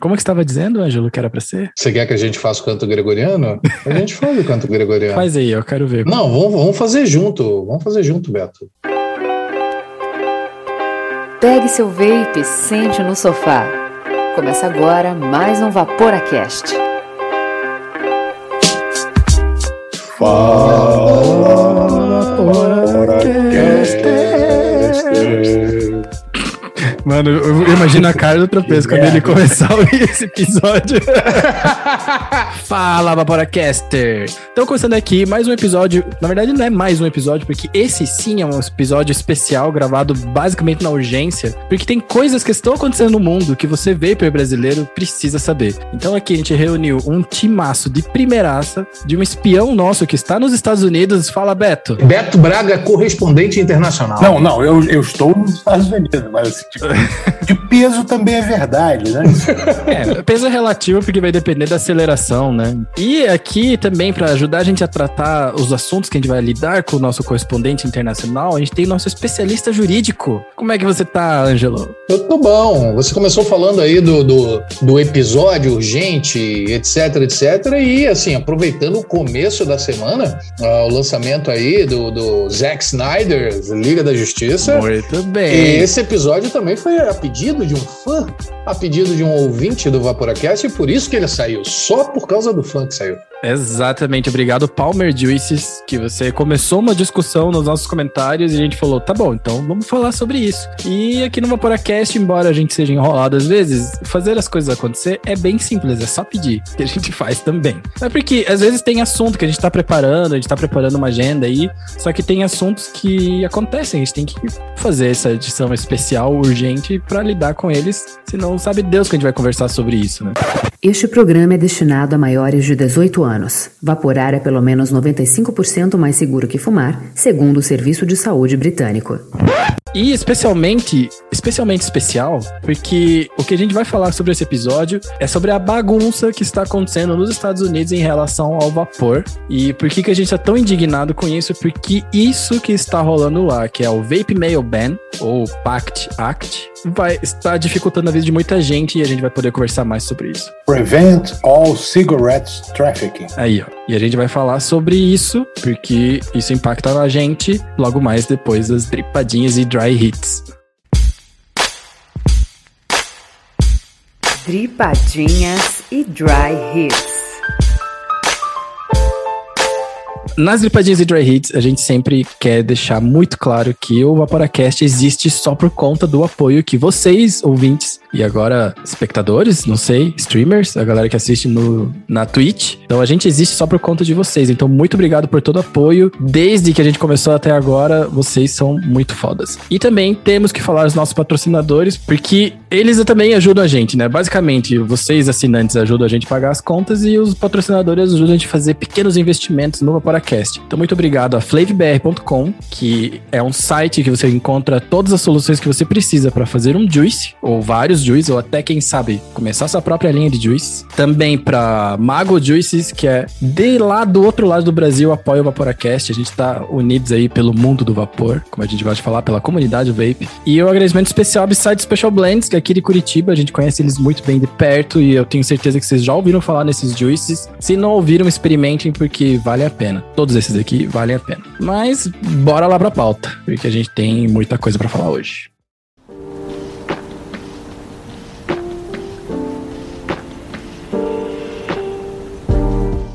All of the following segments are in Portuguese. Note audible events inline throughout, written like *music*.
Como que estava dizendo, Ângelo, que era pra ser? Você quer que a gente faça o canto gregoriano? A gente faz o canto gregoriano. Faz aí, eu quero ver. Não, vamos, vamos fazer junto. Vamos fazer junto, Beto. Pegue seu vape e sente no sofá. Começa agora mais um Vaporacast. Fala, Mano, eu eu imagino a cara do tropeço quando ele começar a ouvir esse episódio. *laughs* Fala, Vaporacaster! Então, começando aqui, mais um episódio. Na verdade, não é mais um episódio, porque esse sim é um episódio especial, gravado basicamente na urgência, porque tem coisas que estão acontecendo no mundo que você, vapor brasileiro, precisa saber. Então, aqui a gente reuniu um timaço de primeiraça, de um espião nosso que está nos Estados Unidos. Fala, Beto. Beto Braga, correspondente internacional. Não, não, eu, eu estou nos Estados Unidos, mas assim, tipo, *laughs* de peso também é verdade, né? *laughs* É, peso é relativo porque vai depender da aceleração, né? E aqui também, para ajudar a gente a tratar os assuntos que a gente vai lidar com o nosso correspondente internacional, a gente tem nosso especialista jurídico. Como é que você tá, Ângelo? Eu tô bom. Você começou falando aí do, do, do episódio urgente, etc, etc. E, assim, aproveitando o começo da semana, ah, o lançamento aí do, do Zack Snyder, Liga da Justiça. Muito E bem. esse episódio também foi a pedido de um fã, a pedido de um ouvinte do Vaporacast, e por isso que ele saiu. Só por causa do fã que saiu. Exatamente, obrigado Palmer Juices, que você começou uma discussão nos nossos comentários e a gente falou, tá bom, então vamos falar sobre isso. E aqui no Vaporacast, embora a gente seja enrolado às vezes, fazer as coisas acontecer é bem simples, é só pedir, que a gente faz também. É porque às vezes tem assunto que a gente tá preparando, a gente tá preparando uma agenda aí, só que tem assuntos que acontecem, a gente tem que fazer essa edição especial, urgente, pra lidar com eles, senão sabe Deus que a gente vai conversar sobre isso, né? Este programa é destinado a maiores de 18 anos. Vaporar é pelo menos 95% mais seguro que fumar, segundo o Serviço de Saúde Britânico. E especialmente, especialmente especial, porque o que a gente vai falar sobre esse episódio é sobre a bagunça que está acontecendo nos Estados Unidos em relação ao vapor. E por que, que a gente está tão indignado com isso? Porque isso que está rolando lá, que é o Vape Mail Ban, ou PACT Act, vai estar dificultando a vida de muita gente e a gente vai poder conversar mais sobre isso. Prevent all cigarettes trafficking. Aí, ó. E a gente vai falar sobre isso, porque isso impacta na gente logo mais depois das dripadinhas e dry hits. Dripadinhas e Dry Hits. Nas dripadinhas e dry hits, a gente sempre quer deixar muito claro que o Vaporacast existe só por conta do apoio que vocês, ouvintes, e agora espectadores, não sei, streamers, a galera que assiste no, na Twitch. Então a gente existe só por conta de vocês. Então muito obrigado por todo o apoio. Desde que a gente começou até agora, vocês são muito fodas. E também temos que falar os nossos patrocinadores, porque eles também ajudam a gente, né? Basicamente, vocês assinantes ajudam a gente a pagar as contas e os patrocinadores ajudam a gente a fazer pequenos investimentos no Vaporacast. Então, muito obrigado a flavbr.com, que é um site que você encontra todas as soluções que você precisa para fazer um juice, ou vários juices, ou até, quem sabe, começar sua própria linha de juice. Também para Mago Juices, que é de lá do outro lado do Brasil, apoia o Vaporacast. A gente tá unidos aí pelo mundo do vapor, como a gente gosta de falar, pela comunidade vape. E o agradecimento especial ao Beside Special Blends, que é aqui de Curitiba, a gente conhece eles muito bem de perto e eu tenho certeza que vocês já ouviram falar nesses juices. Se não ouviram, experimentem porque vale a pena. Todos esses aqui valem a pena. Mas bora lá pra pauta, porque a gente tem muita coisa pra falar hoje.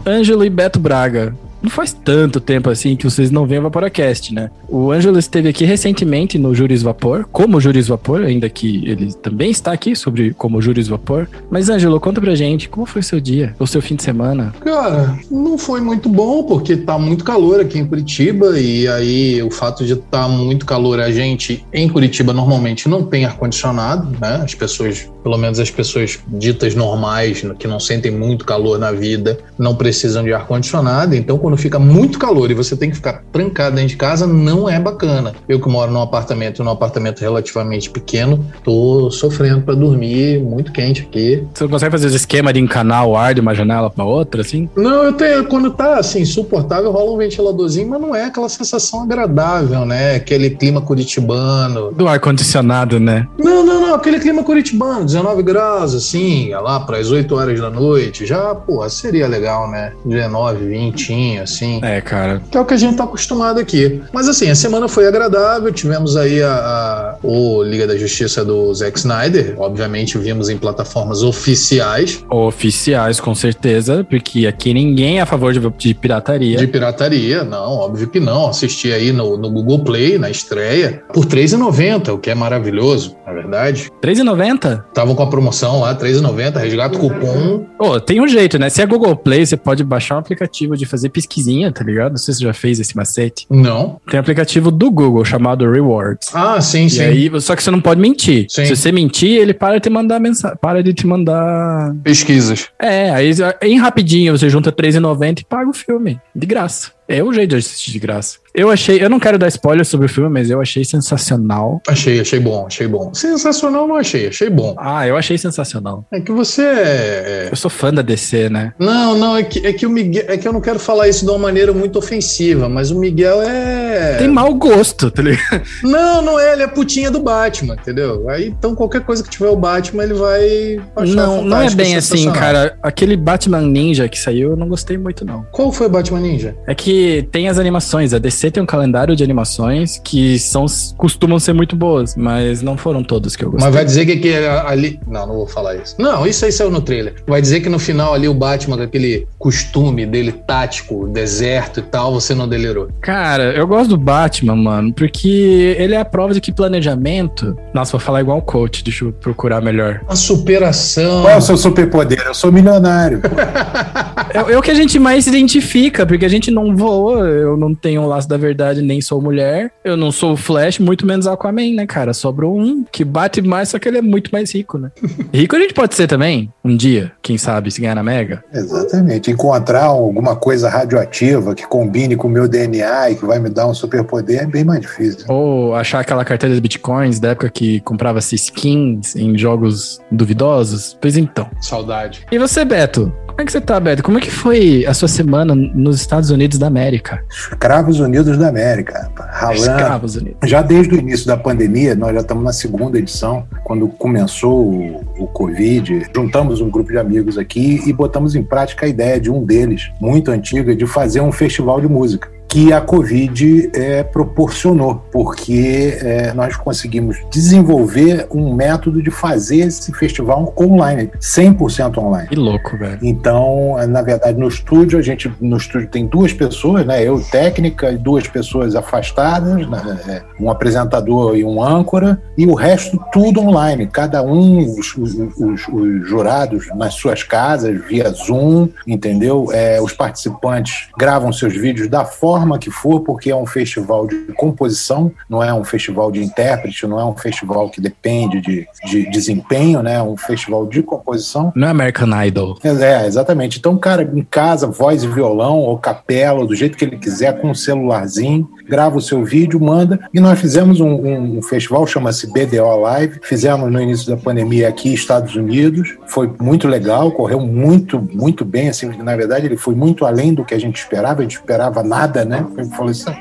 Ângelo e Beto Braga. Não faz tanto tempo assim que vocês não veem o Vaporacast, né? O Ângelo esteve aqui recentemente no Juris Vapor, como Juris Vapor, ainda que ele também está aqui sobre como Juris Vapor. Mas, Ângelo, conta pra gente, como foi o seu dia, o seu fim de semana? Cara, não foi muito bom, porque tá muito calor aqui em Curitiba, e aí o fato de estar muito calor, a gente em Curitiba normalmente não tem ar-condicionado, né? As pessoas, pelo menos as pessoas ditas normais, que não sentem muito calor na vida, não precisam de ar-condicionado. Então, quando fica muito calor e você tem que ficar trancado dentro de casa, não é bacana. Eu que moro num apartamento, num apartamento relativamente pequeno, tô sofrendo para dormir, muito quente aqui. Você não consegue fazer esse esquema de encanar o ar de uma janela pra outra, assim? Não, eu tenho, quando tá assim, insuportável, rola um ventiladorzinho, mas não é aquela sensação agradável, né? Aquele clima curitibano. Do ar-condicionado, né? Não, não, não, aquele clima curitibano, 19 graus, assim, lá para as 8 horas da noite, já, pô, seria legal, né? 19, 20, assim. É, cara. Que é o que a gente tá acostumado aqui. Mas assim, a semana foi agradável, tivemos aí a, a o Liga da Justiça do Zack Snyder, obviamente vimos em plataformas oficiais. Oficiais, com certeza, porque aqui ninguém é a favor de, de pirataria. De pirataria, não, óbvio que não. Assisti aí no, no Google Play, na estreia, por R$3,90, o que é maravilhoso, na verdade. R$3,90? Estavam com a promoção lá, R$3,90, resgata o cupom. Pô, tem um jeito, né? Se é Google Play, você pode baixar um aplicativo de fazer pesquisinha, tá ligado? Não sei se você já fez esse macete. Não. Tem um aplicativo do Google chamado Rewards. Ah, sim, E sim. aí, só que você não pode mentir. Sim. Se você mentir, ele para de te mandar mensagem, para de te mandar. Pesquisas. É, aí em rapidinho você junta R$3,90 e paga o filme. De graça. É o jeito de assistir de graça. Eu achei, eu não quero dar spoiler sobre o filme, mas eu achei sensacional. Achei, achei bom, achei bom. Sensacional não achei, achei bom. Ah, eu achei sensacional. É que você é. Eu sou fã da DC, né? Não, não, é que, é que o Miguel. É que eu não quero falar isso de uma maneira muito ofensiva, mas o Miguel é. Tem mau gosto, tá ligado? Não, não é, ele é putinha do Batman, entendeu? Aí então qualquer coisa que tiver o Batman, ele vai achar Não, não é bem assim, cara. Aquele Batman Ninja que saiu, eu não gostei muito, não. Qual foi o Batman Ninja? É que tem as animações. A DC tem um calendário de animações que são, costumam ser muito boas, mas não foram todos que eu gostei. Mas vai dizer que, que ali. Não, não vou falar isso. Não, isso aí saiu no trailer. Vai dizer que no final ali o Batman, com aquele costume dele tático, deserto e tal, você não delirou. Cara, eu gosto do Batman, mano, porque ele é a prova de que planejamento. Nossa, vou falar igual o coach, deixa eu procurar melhor. A superação. Qual é o seu superpoder? Eu sou milionário. pô. *laughs* É, é o que a gente mais se identifica, porque a gente não voa, eu não tenho o laço da verdade, nem sou mulher, eu não sou o Flash, muito menos Aquaman, né, cara? Sobrou um que bate mais, só que ele é muito mais rico, né? *laughs* rico a gente pode ser também, um dia, quem sabe, se ganhar na Mega. Exatamente. Encontrar alguma coisa radioativa que combine com o meu DNA e que vai me dar um superpoder é bem mais difícil. Ou achar aquela carteira de bitcoins da época que comprava-se skins em jogos duvidosos. Pois então. Saudade. E você, Beto? Como é que você tá, Beto? Como é que foi a sua semana nos Estados Unidos da América? Escravos Unidos da América, ralando. Escravos Unidos. Já desde o início da pandemia, nós já estamos na segunda edição, quando começou o, o Covid, juntamos um grupo de amigos aqui e botamos em prática a ideia de um deles, muito antiga, de fazer um festival de música. Que a Covid é, proporcionou, porque é, nós conseguimos desenvolver um método de fazer esse festival online, 100% online. Que louco, velho. Então, na verdade, no estúdio, a gente no estúdio tem duas pessoas, né? Eu, técnica, e duas pessoas afastadas, né? Um apresentador e um âncora, e o resto tudo online. Cada um, os, os- os- os jurados nas suas casas, via Zoom, entendeu? É, os participantes gravam seus vídeos da forma que for, porque é um festival de composição, não é um festival de intérprete, não é um festival que depende de, de desempenho, né? É um festival de composição. Não é American Idol. É, exatamente. Então, cara, em casa, voz e violão, ou capela, do jeito que ele quiser, com um celularzinho, grava o seu vídeo, manda. E nós fizemos um, um- um festival, chama-se BDO Live. Fizemos no início da pandemia aqui, Estados Unidos. Foi muito legal, correu muito, muito bem. Assim, na verdade, ele foi muito além do que a gente esperava. A gente esperava nada, né? Eu falei assim,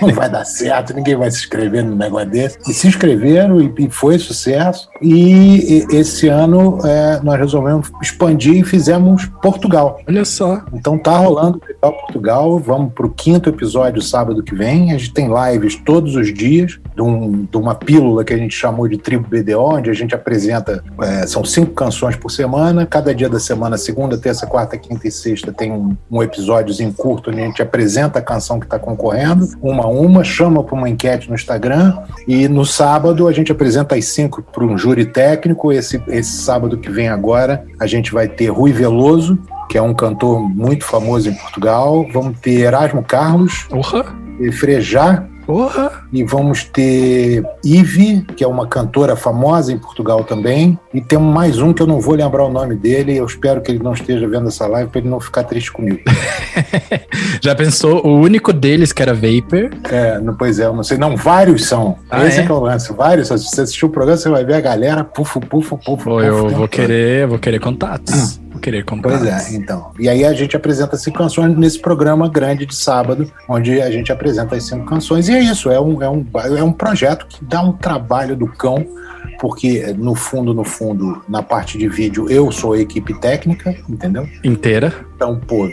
não vai dar certo, ninguém vai se inscrever num negócio desse. E se inscreveram e, e foi sucesso. E, e esse ano é, nós resolvemos expandir e fizemos Portugal. Olha só. Então tá rolando Portugal. Vamos pro quinto episódio sábado que vem. A gente tem lives todos os dias de, um- de uma pílula que a gente chamou de Tribo BDO, onde a gente apresenta. é, são cinco canções por semana. Cada dia da semana, segunda, terça, quarta, quinta e sexta, tem um, um episódiozinho curto onde a gente apresenta a canção que está concorrendo, uma a uma, chama para uma enquete no Instagram. E no sábado a gente apresenta as cinco para um júri técnico. Esse, esse sábado que vem agora, a gente vai ter Rui Veloso, que é um cantor muito famoso em Portugal. Vamos ter Erasmo Carlos, Porra. e Frejá, Porra. e vamos ter Ive, que é uma cantora famosa em Portugal também. E temos mais um que eu não vou lembrar o nome dele. Eu espero que ele não esteja vendo essa live para ele não ficar triste comigo. *laughs* Já pensou o único deles que era Vapor? É, não, pois é, eu não sei. Não, vários são. Ah, Esse é? é? que é o lance. Vários. Se você assistir o programa, você vai ver a galera pufo, pufo, pufo. Pô, eu vou querer, vou querer contatos. Querer contatos. Pois é, então. E aí a gente apresenta cinco canções nesse programa grande de sábado, onde a gente apresenta as cinco canções. E é isso, é um, é um, é um projeto que dá um trabalho do cão, porque no fundo, no fundo, na parte de vídeo, eu sou a equipe técnica, entendeu? Inteira. Então, pô,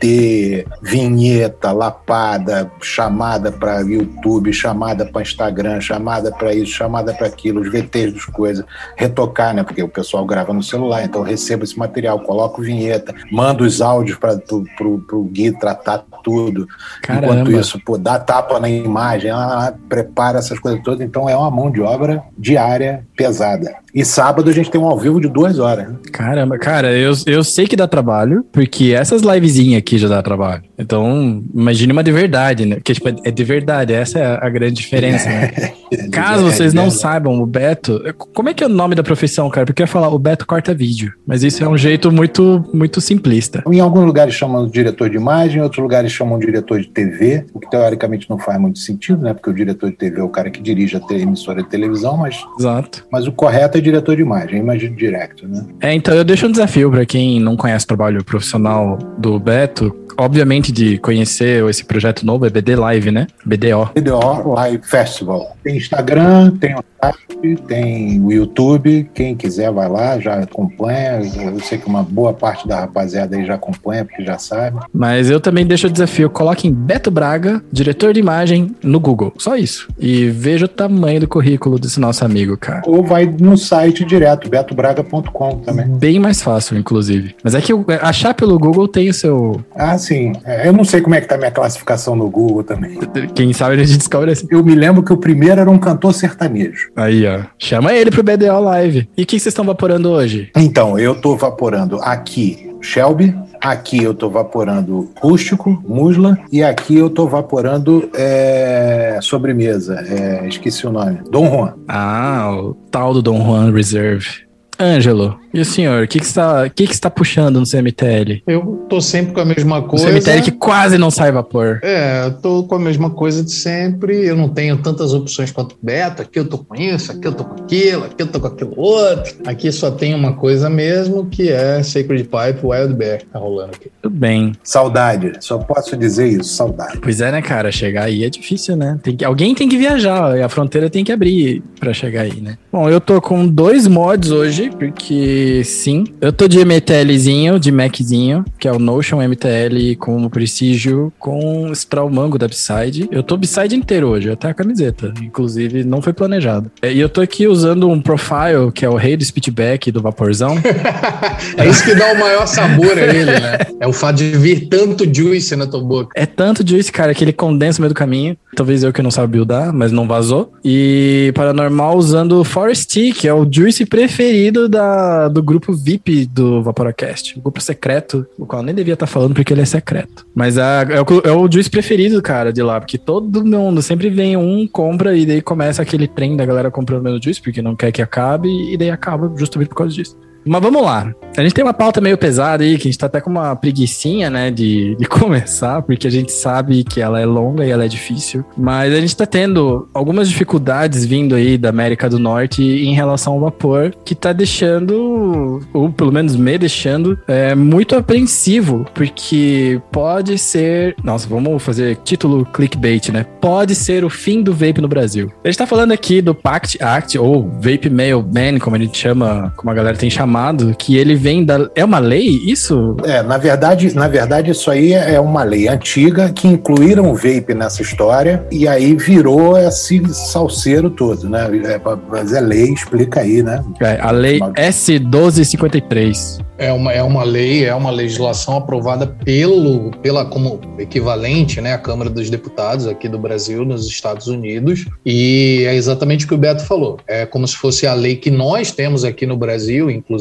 VT, vinheta, lapada, chamada para YouTube, chamada para Instagram, chamada para isso, chamada para aquilo, os VTs das coisas, retocar, né? Porque o pessoal grava no celular, então eu recebo esse material, coloco vinheta, mando os áudios para pro Gui tratar tudo. Caramba. Enquanto isso, pô, dá tapa na imagem, ah, prepara essas coisas todas. Então é uma mão de obra diária pesada. E sábado a gente tem um ao vivo de duas horas. Né? Caramba, cara, eu, eu sei que dá trabalho, porque essas livezinhas aqui já dá trabalho. Então, imagine uma de verdade, né? Porque, tipo, é de verdade, essa é a grande diferença, né? *laughs* Caso vocês não saibam, o Beto. Como é que é o nome da profissão, cara? Porque eu ia falar, o Beto corta vídeo. Mas isso é um jeito muito, muito simplista. Em alguns lugares chamam de diretor de imagem, em outros lugares chamam de diretor de TV, o que teoricamente não faz muito sentido, né? Porque o diretor de TV é o cara que dirige a emissora de televisão, mas. Exato. Mas o correto é diretor de imagem, imagem director, né? É, então eu deixo um desafio para quem não conhece o trabalho profissional do Beto, obviamente de conhecer esse projeto novo, é BD Live, né? BDO. BDO Live Festival. Tem Instagram, tem o site, tem o YouTube. Quem quiser vai lá, já acompanha. Eu sei que uma boa parte da rapaziada aí já acompanha, porque já sabe. Mas eu também deixo o desafio, coloquem Beto Braga, diretor de imagem, no Google. Só isso. E veja o tamanho do currículo desse nosso amigo, cara. Ou vai no site direto, betobraga.com também. Bem mais fácil, inclusive. Mas é que achar pelo Google tem o seu... Ah, sim. É, eu não sei como é que tá a minha classificação no Google também. Quem sabe a gente descobre assim. Eu me lembro que o primeiro era um cantor sertanejo. Aí, ó. Chama ele pro BDO Live. E o que vocês estão vaporando hoje? Então, eu tô vaporando aqui Shelby, aqui eu tô vaporando rústico, musla, e aqui eu tô vaporando é, sobremesa. É, esqueci o nome. Dom Juan. Ah, o tal do Dom Juan Reserve. Ângelo, e o senhor, o que, que, está, que, que está puxando no CMTL? Eu tô sempre com a mesma coisa. O CMTL que quase não sai vapor. É, eu tô com a mesma coisa de sempre. Eu não tenho tantas opções quanto o Beto. Aqui eu tô com isso, aqui eu tô com aquilo, aqui eu tô com aquilo outro. Aqui só tem uma coisa mesmo, que é Sacred Pipe Wild Bear que tá rolando aqui. Tudo bem. Saudade, só posso dizer isso, saudade. Pois é, né, cara? Chegar aí é difícil, né? Tem que, alguém tem que viajar, e a fronteira tem que abrir para chegar aí, né? Bom, eu tô com dois mods hoje, porque sim, eu tô de MTLzinho, de Maczinho, que é o Notion MTL com o Prestigio, com Sprawl Mango da Upside. Eu tô Upside inteiro hoje, até a camiseta, inclusive não foi planejado. É, e eu tô aqui usando um profile, que é o rei do speedback do Vaporzão. *laughs* é isso que dá o maior sabor a ele, né? É o fato de vir tanto juice na tua boca. É tanto juice, cara, que ele condensa no meio do caminho. Talvez eu que não sabe buildar, mas não vazou. E Paranormal usando o Forest que é o juice preferido da, do grupo VIP do Vaporacast. O grupo secreto, o qual nem devia estar falando porque ele é secreto. Mas a, é, o, é o juice preferido, cara, de lá. Porque todo mundo sempre vem um, compra e daí começa aquele trem da galera comprando menos juice porque não quer que acabe e daí acaba justamente por causa disso. Mas vamos lá. A gente tem uma pauta meio pesada aí, que a gente tá até com uma preguiçinha, né, de, de *laughs* começar, porque a gente sabe que ela é longa e ela é difícil. Mas a gente tá tendo algumas dificuldades vindo aí da América do Norte em relação ao vapor, que tá deixando, ou pelo menos me deixando, é, muito apreensivo, porque pode ser. Nossa, vamos fazer título clickbait, né? Pode ser o fim do vape no Brasil. A gente tá falando aqui do Pact Act, ou Vape Mail Ban, como a gente chama, como a galera tem chamado chamado, que ele vem da. É uma lei isso? É, na verdade, na verdade, isso aí é uma lei antiga que incluíram o vape nessa história e aí virou esse salseiro todo, né? É, mas é lei, explica aí, né? É, a lei S1253 é uma, é uma lei, é uma legislação aprovada pelo, pela como equivalente, né, a Câmara dos Deputados aqui do Brasil, nos Estados Unidos, e é exatamente o que o Beto falou. É como se fosse a lei que nós temos aqui no Brasil, inclusive,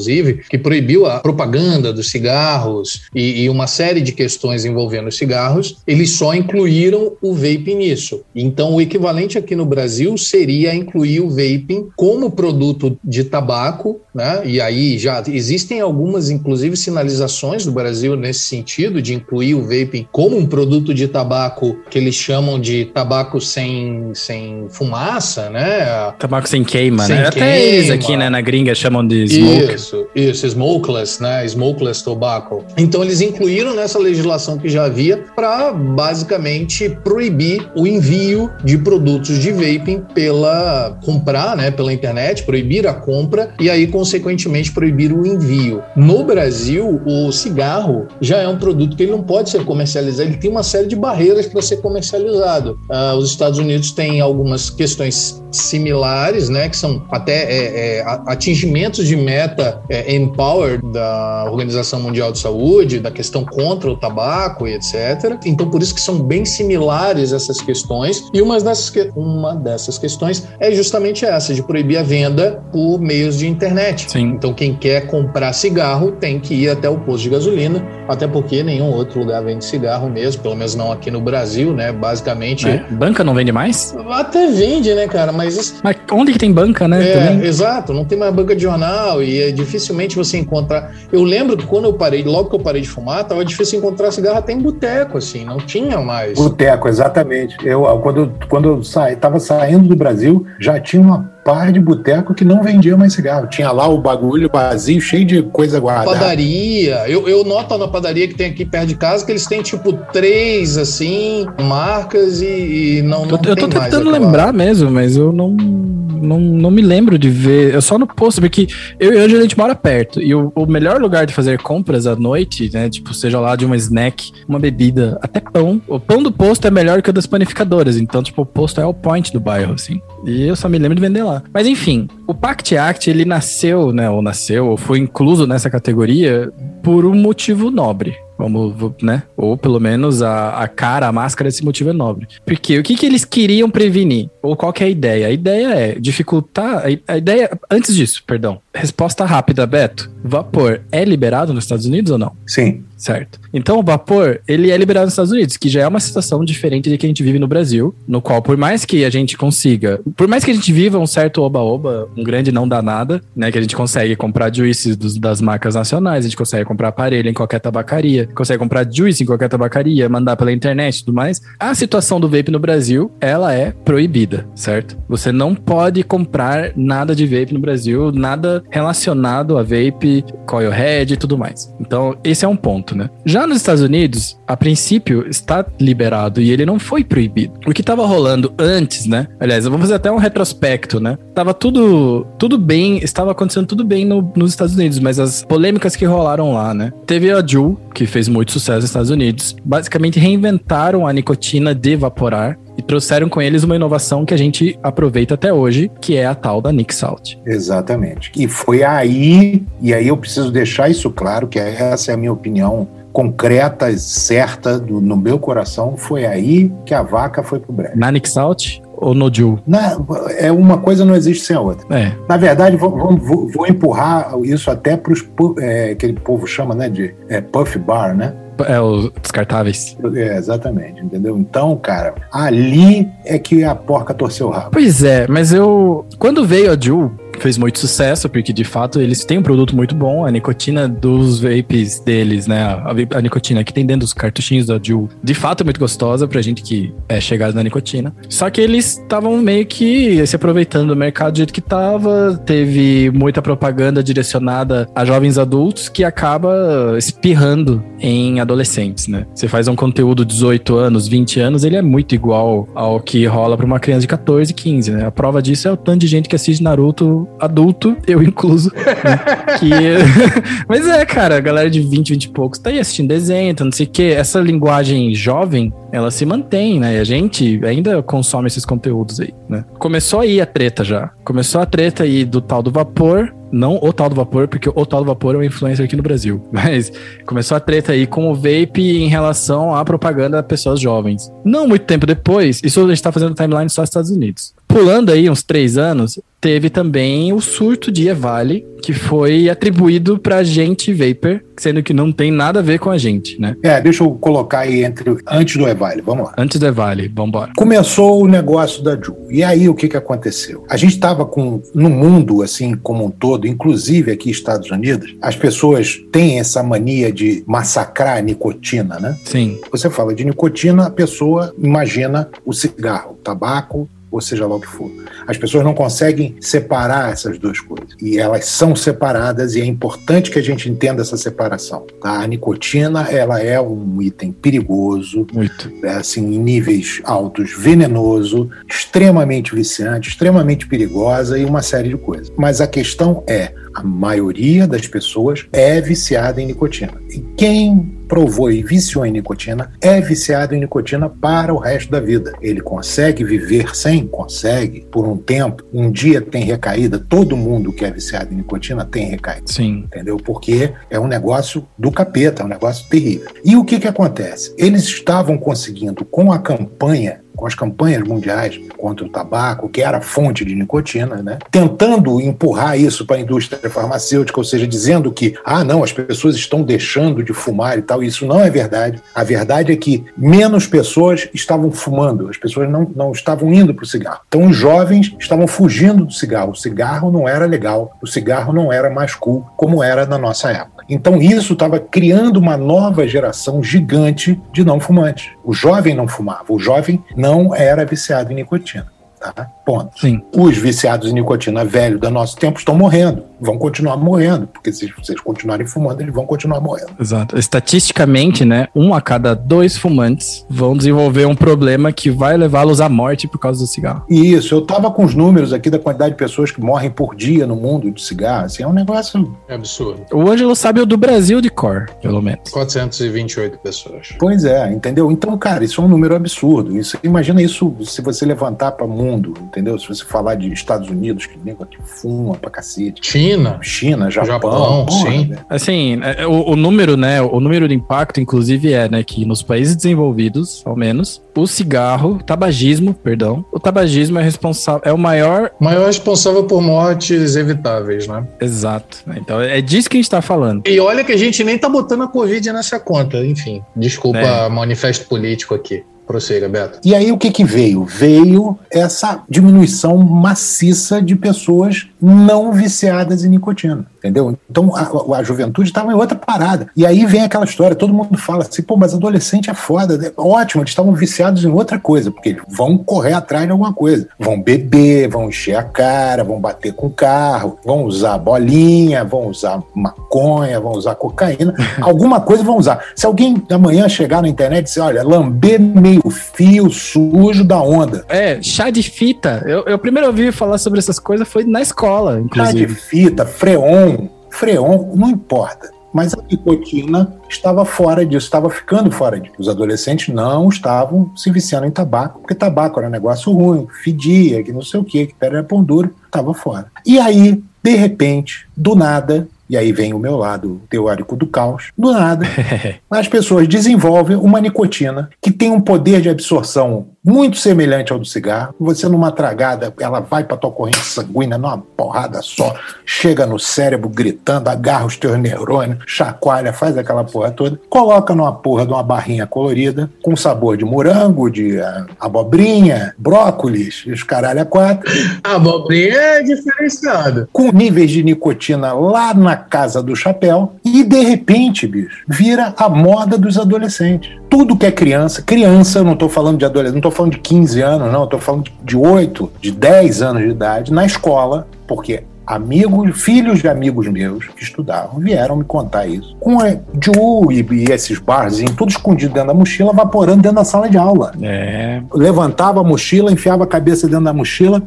que proibiu a propaganda dos cigarros e, e uma série de questões envolvendo os cigarros, eles só incluíram o vape nisso. Então, o equivalente aqui no Brasil seria incluir o vaping como produto de tabaco, né? E aí já existem algumas inclusive, sinalizações do Brasil nesse sentido, de incluir o vaping como um produto de tabaco que eles chamam de tabaco sem, sem fumaça, né? Tabaco sem queima, sem né? Queima. Até eles aqui, né, na gringa chamam de smoke. Isso, isso, smoke smokeless, né? Smokeless tobacco. Então eles incluíram nessa legislação que já havia para basicamente proibir o envio de produtos de vaping pela comprar, né, pela internet, proibir a compra e aí consequentemente proibir o envio. No Brasil, o cigarro já é um produto que ele não pode ser comercializado, ele tem uma série de barreiras para ser comercializado. Uh, os Estados Unidos têm algumas questões similares, né, que são até é, é, atingimentos de meta é, Empower da Organização Mundial de Saúde, da questão contra o tabaco e etc. Então, por isso que são bem similares essas questões. E uma dessas, uma dessas questões é justamente essa, de proibir a venda por meios de internet. Sim. Então, quem quer comprar cigarro tem que ir até o posto de gasolina, até porque nenhum outro lugar vende cigarro mesmo, pelo menos não aqui no Brasil, né? Basicamente. É. Banca não vende mais? Até vende, né, cara? Mas. Mas onde que tem banca, né? É, Também? exato, não tem mais banca de jornal e é dificilmente você encontrar. Eu lembro que quando eu parei, logo que eu parei de fumar, tava difícil encontrar cigarro até em boteco, assim, não tinha mais. Boteco, exatamente. Eu, quando, quando eu sa... tava saindo do Brasil, já tinha uma par de boteco que não vendia mais cigarro. Tinha lá o bagulho vazio, cheio de coisa guardada. Padaria. Eu, eu noto na padaria que tem aqui perto de casa que eles têm tipo três, assim, marcas e, e não, não Eu, eu tô tentando lembrar mesmo, mas eu não, não, não me lembro de ver. Eu só no posto, porque eu e a Angela a gente mora perto. E o, o melhor lugar de fazer compras à noite, né? Tipo, seja lá de uma snack, uma bebida, até pão. O pão do posto é melhor que o das panificadoras. Então, tipo, o posto é o point do bairro, assim. E eu só me lembro de vender lá. Mas enfim, o Pact Act, ele nasceu, né? Ou nasceu, ou foi incluso nessa categoria por um motivo nobre. Vamos, né? Ou pelo menos a, a cara, a máscara desse motivo é nobre. Porque o que, que eles queriam prevenir? Ou qual que é a ideia? A ideia é dificultar. A, a ideia. Antes disso, perdão. Resposta rápida, Beto. Vapor é liberado nos Estados Unidos ou não? Sim. Certo. Então o vapor, ele é liberado nos Estados Unidos, que já é uma situação diferente de que a gente vive no Brasil, no qual por mais que a gente consiga, por mais que a gente viva um certo oba-oba, um grande não dá nada, né, que a gente consegue comprar juices dos, das marcas nacionais, a gente consegue comprar aparelho em qualquer tabacaria, consegue comprar juice em qualquer tabacaria, mandar pela internet e tudo mais. A situação do vape no Brasil, ela é proibida, certo? Você não pode comprar nada de vape no Brasil, nada relacionado a vape, coil head e tudo mais. Então, esse é um ponto, né? Já nos Estados Unidos, a princípio, está liberado e ele não foi proibido. O que estava rolando antes, né? Aliás, eu vou fazer até um retrospecto, né? Tava tudo, tudo bem, estava acontecendo tudo bem no, nos Estados Unidos, mas as polêmicas que rolaram lá, né? Teve a Juul, que fez muito sucesso nos Estados Unidos. Basicamente, reinventaram a nicotina de evaporar e trouxeram com eles uma inovação que a gente aproveita até hoje, que é a tal da Nick Salt. Exatamente. E foi aí, e aí eu preciso deixar isso claro, que essa é a minha opinião concreta, certa, do, no meu coração, foi aí que a vaca foi pro brejo. Na Nick Salt? ou no? Na, é uma coisa não existe sem a outra. É. Na verdade, vou, vou, vou empurrar isso até para os é, aquele povo chama, né, de é, puff bar, né? É, os descartáveis. É, exatamente, entendeu? Então, cara, ali é que a porca torceu o rabo. Pois é, mas eu. Quando veio a Ju, fez muito sucesso, porque de fato eles têm um produto muito bom. A nicotina dos vapes deles, né? A, a nicotina que tem dentro dos cartuchinhos da Juul, de fato é muito gostosa pra gente que é chegado na nicotina. Só que eles estavam meio que se aproveitando do mercado do jeito que tava. Teve muita propaganda direcionada a jovens adultos que acaba espirrando em adolescentes, né? Você faz um conteúdo 18 anos, 20 anos, ele é muito igual ao que rola pra uma criança de 14, 15, né? A prova disso é o tanto de gente que assiste Naruto adulto, eu incluso. Né? que... *laughs* *laughs* Mas é, cara, a galera de 20, 20 e poucos tá aí assistindo desenho, então não sei o quê. Essa linguagem jovem, ela se mantém, né? E a gente ainda consome esses conteúdos aí, né? Começou aí a treta já. Começou a treta aí do tal do vapor, não o tal do vapor, porque o tal do vapor é uma influencer aqui no Brasil. *laughs* Mas começou a treta aí com o vape em relação à propaganda a pessoas jovens. Não muito tempo depois, isso a gente tá fazendo timeline só nos Estados Unidos. Pulando aí uns três anos, teve também o surto de Evale, que foi atribuído pra gente Vapor, sendo que não tem nada a ver com a gente, né? É, deixa eu colocar aí entre antes do Evale, vamos lá. Antes do Evale, vamos embora. Começou o negócio da Ju. E aí o que que aconteceu? A gente estava com no mundo assim como um todo, inclusive aqui nos Estados Unidos, as pessoas têm essa mania de massacrar a nicotina, né? Sim. Você fala de nicotina, a pessoa imagina o cigarro, o tabaco, ou seja lá o que for. As pessoas não conseguem separar essas duas coisas. E elas são separadas e é importante que a gente entenda essa separação. Tá? A nicotina, ela é um item perigoso, Muito. é, assim, em níveis altos, venenoso, extremamente viciante, extremamente perigosa e uma série de coisas. Mas a questão é, a maioria das pessoas é viciada em nicotina. E quem provou e viciou em nicotina é viciado em nicotina para o resto da vida. Ele consegue viver sem? Consegue. Por um tempo, um dia tem recaída. Todo mundo que é viciado em nicotina tem recaída Sim. entendeu? Porque é um negócio do capeta, é um negócio terrível. E o que que acontece? Eles estavam conseguindo com a campanha com as campanhas mundiais contra o tabaco, que era fonte de nicotina, né? tentando empurrar isso para a indústria farmacêutica, ou seja, dizendo que, ah, não, as pessoas estão deixando de fumar e tal. Isso não é verdade. A verdade é que menos pessoas estavam fumando, as pessoas não, não estavam indo para o cigarro. Então, os jovens estavam fugindo do cigarro. O cigarro não era legal, o cigarro não era mais cool como era na nossa época. Então, isso estava criando uma nova geração gigante de não fumantes. O jovem não fumava, o jovem não era viciado em nicotina. Tá? Ponto. Sim. Os viciados em nicotina velho do nosso tempo estão morrendo, vão continuar morrendo, porque se vocês continuarem fumando, eles vão continuar morrendo. Exato. Estatisticamente, né, um a cada dois fumantes vão desenvolver um problema que vai levá-los à morte por causa do cigarro. E isso, eu tava com os números aqui da quantidade de pessoas que morrem por dia no mundo de cigarro, assim, é um negócio. É absurdo. O Ângelo sabe o do Brasil de cor, pelo menos. 428 pessoas. Pois é, entendeu? Então, cara, isso é um número absurdo. Isso, imagina isso se você levantar para o mundo, entendeu? Se você falar de Estados Unidos, que nego aqui fuma pra cacete. China. China, Japão, Japão, porra, sim. né? Assim, é, o, o número, né, o número de impacto, inclusive, é, né, que nos países desenvolvidos, ao menos, o cigarro, o tabagismo, perdão, o tabagismo é responsável, é o maior, Maior responsável por mortes evitáveis, né? exato, então é disso que a gente tá falando. E olha que a gente nem tá botando a Covid nessa conta. Enfim, desculpa É. manifesto político aqui. Prossiga, Beto. E aí o que que veio? Veio essa diminuição maciça de pessoas não viciadas em nicotina, entendeu? Então a, a juventude estava em outra parada. E aí vem aquela história, todo mundo fala assim, pô, mas adolescente é foda, né? ótimo, eles estavam viciados em outra coisa, porque eles vão correr atrás de alguma coisa. Vão beber, vão encher a cara, vão bater com o carro, vão usar bolinha, vão usar maconha, vão usar cocaína, *laughs* alguma coisa vão usar. Se alguém amanhã chegar na internet e dizer, olha, lamber meio fio sujo da onda, É, chá de fita. Eu, eu primeiro ouvi falar sobre essas coisas foi na escola, chá de inclusive. fita, freon, freon, não importa. Mas a nicotina estava fora disso, estava ficando fora disso. Os adolescentes não estavam se viciando em tabaco, porque tabaco era um negócio ruim, fedia, que não sei o que, que era pão duro, estava fora. E aí, de repente, do nada, e aí vem o meu lado teórico do caos, do nada, *laughs* as pessoas desenvolvem uma nicotina que tem um poder de absorção muito semelhante ao do cigarro. Você, numa tragada, ela vai para tua corrente sanguínea numa porrada só, chega no cérebro gritando, agarra os teus neurônios, chacoalha, faz aquela porra toda, coloca numa porra de uma barrinha colorida, com sabor de morango, de ah, abobrinha, brócolis, os caralho a quatro A abobrinha é diferenciada. com níveis de nicotina lá na casa do chapéu e de repente, bicho, vira a moda dos adolescentes. Tudo que é criança, criança, eu não tô falando de adolescente, não tô falando de 15 anos, não, eu tô falando de 8, de 10 anos de idade, na escola, porque amigos, filhos de amigos meus que estudavam, vieram me contar isso. Com a Ju e, e esses barzinhos, tudo escondido dentro da mochila, vaporando dentro da sala de aula É. levantava a mochila, enfiava a cabeça dentro da mochila,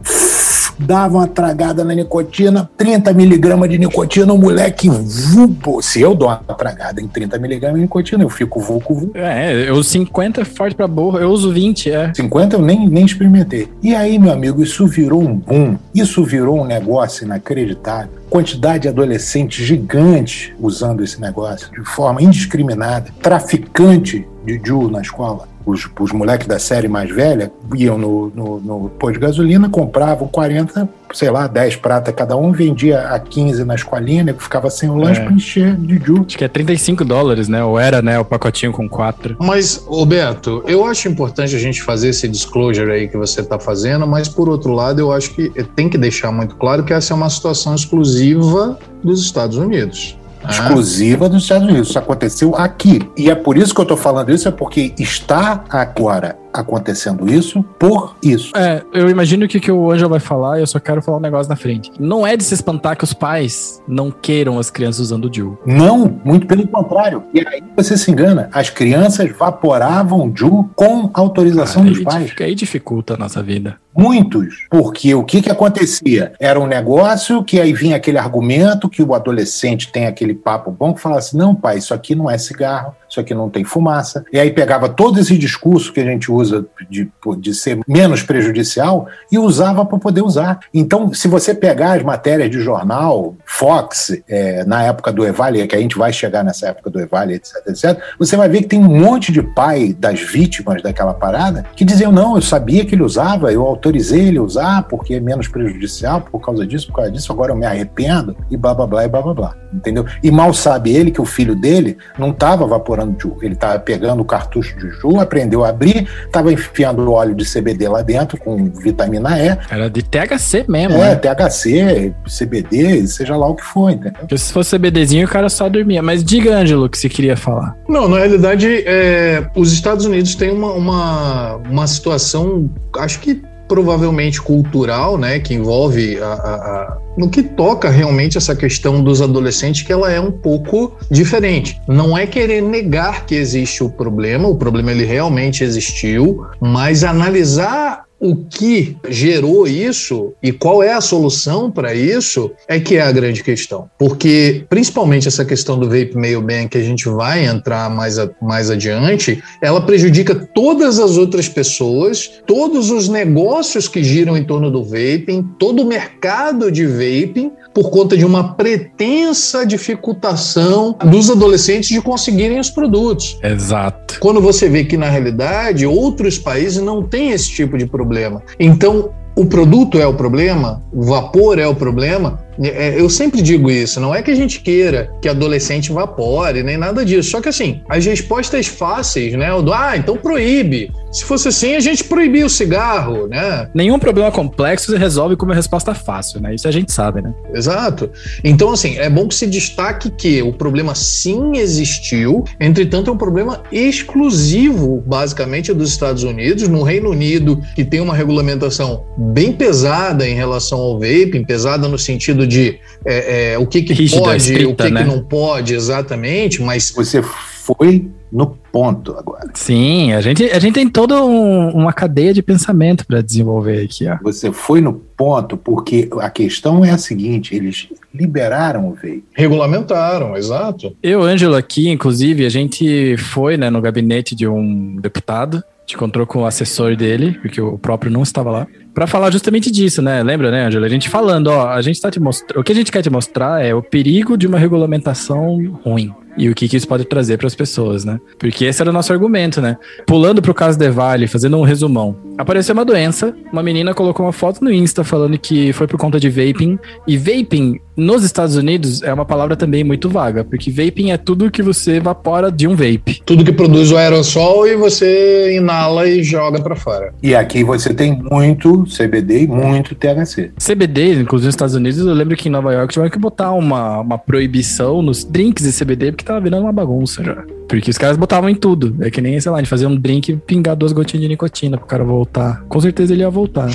dava uma tragada na nicotina, 30 miligramas de nicotina, o moleque vulpo. Se eu dou uma tragada em 30 miligramas de nicotina, eu fico vulco, vulco. É, eu 50 é forte pra burro, eu uso 20, é. 50 eu nem, nem experimentei. E aí, meu amigo, isso virou um boom. Isso virou um negócio inacreditável. Quantidade de adolescentes gigante usando esse negócio de forma indiscriminada. Traficante de Ju na escola. Os, os moleques da série mais velha iam no, no, no posto de gasolina, compravam 40, sei lá, 10 prata cada um, vendia a 15 na escolinha, né, ficava sem o lanche É. para encher de Ju. Acho que é 35 dólares, né? Ou era, né? O pacotinho com 4. Mas, Roberto, eu acho importante a gente fazer esse disclosure aí que você está fazendo, mas por outro lado, eu acho que tem que deixar muito claro que essa é uma situação exclusiva dos Estados Unidos. Né? exclusiva dos Estados Unidos. Isso aconteceu aqui. E é por isso que eu estou falando isso, é porque está agora acontecendo isso por isso. É, eu imagino que o que o Ângelo vai falar e eu só quero falar um negócio na frente. Não é de se espantar que os pais não queiram as crianças usando o Ju. Não, muito pelo contrário. E aí você se engana. As crianças vaporavam Ju com autorização Ah, dos pais. Aí dificulta a nossa vida. Muitos. Porque o que que acontecia? Era um negócio que aí vinha aquele argumento que o adolescente tem aquele papo bom que falava assim, não pai, isso aqui não é cigarro, isso aqui não tem fumaça. E aí pegava todo esse discurso que a gente usa de, de ser menos prejudicial e usava para poder usar. Então, se você pegar as matérias de jornal, Fox, é, na época do Evale, que a gente vai chegar nessa época do Evale, etc, etc, você vai ver que tem um monte de pai das vítimas daquela parada que diziam, não, eu sabia que ele usava, eu autorizei ele usar porque é menos prejudicial por causa disso, por causa disso, agora eu me arrependo e blá blá blá e blá blá blá. Entendeu? E mal sabe ele que o filho dele não estava vaporando Ju, ele estava pegando o cartucho de Ju, aprendeu a abrir, estava enfiando o óleo de CBD lá dentro com vitamina E, Era de THC mesmo, é, né? THC, CBD, seja lá o que for, entendeu? Porque se fosse CBDzinho, o cara só dormia. Mas diga, Ângelo, o que você queria falar. Não, na realidade, é, os Estados Unidos têm uma, uma, uma situação, acho que provavelmente cultural, né, que envolve a, a- a- no que toca realmente essa questão dos adolescentes, que ela é um pouco diferente. Não é querer negar que existe o problema, o problema ele realmente existiu, mas analisar o que gerou isso e qual é a solução para isso é que é a grande questão. Porque, principalmente essa questão do vape meio bem, que a gente vai entrar mais, a- mais adiante, ela prejudica todas as outras pessoas, todos os negócios que giram em torno do vaping, todo o mercado de vaping, por conta de uma pretensa dificultação dos adolescentes de conseguirem os produtos. Exato. Quando você vê que, na realidade, outros países não têm esse tipo de problema. Então, o produto é o problema, o vapor é o problema. É, Eu sempre digo isso, não é que a gente queira que adolescente vapore, nem nada disso. Só que assim, as respostas fáceis, né? O do, ah, então proíbe. Se fosse assim, a gente proibia o cigarro, né? Nenhum problema complexo se resolve com uma resposta fácil, né? Isso a gente sabe, né? Exato. Então, assim, é bom que se destaque que o problema sim existiu, entretanto, é um problema exclusivo, basicamente, dos Estados Unidos. No Reino Unido, que tem uma regulamentação bem pesada em relação ao vaping, pesada no sentido de é, é, o que, que Rígida, pode, o estrita, que, né? que não pode, exatamente, mas Você foi no ponto agora. Sim, a gente, a gente tem toda um- uma cadeia de pensamento para desenvolver aqui, ó. Você foi no ponto porque a questão é a seguinte: eles liberaram o vape. regulamentaram, exato. Eu, Ângelo, aqui, inclusive, a gente foi né, no gabinete de um deputado, te encontrou com o assessor dele, porque o próprio não estava lá, para falar justamente disso, né? Lembra, né, Ângelo? A gente falando, ó, a gente tá te mostrando. O que a gente quer te mostrar é o perigo de uma regulamentação ruim. E o que, que isso pode trazer para as pessoas, né? Porque esse era o nosso argumento, né? Pulando pro caso de Vale, fazendo um resumão. Apareceu uma doença, uma menina colocou uma foto no Insta falando que foi por conta de vaping. E vaping, nos Estados Unidos, é uma palavra também muito vaga, porque vaping é tudo que você evapora de um vape. Tudo que produz o aerossol e você inala e joga para fora. E aqui você tem muito CBD e muito THC. CBD, inclusive nos Estados Unidos, eu lembro que em Nova York tiveram que botar uma, uma proibição nos drinks de CBD, porque tava virando uma bagunça já. Porque os caras botavam em tudo. É que nem, sei lá, de fazer um drink e pingar duas gotinhas de nicotina pro cara voltar. Com certeza ele ia voltar. né?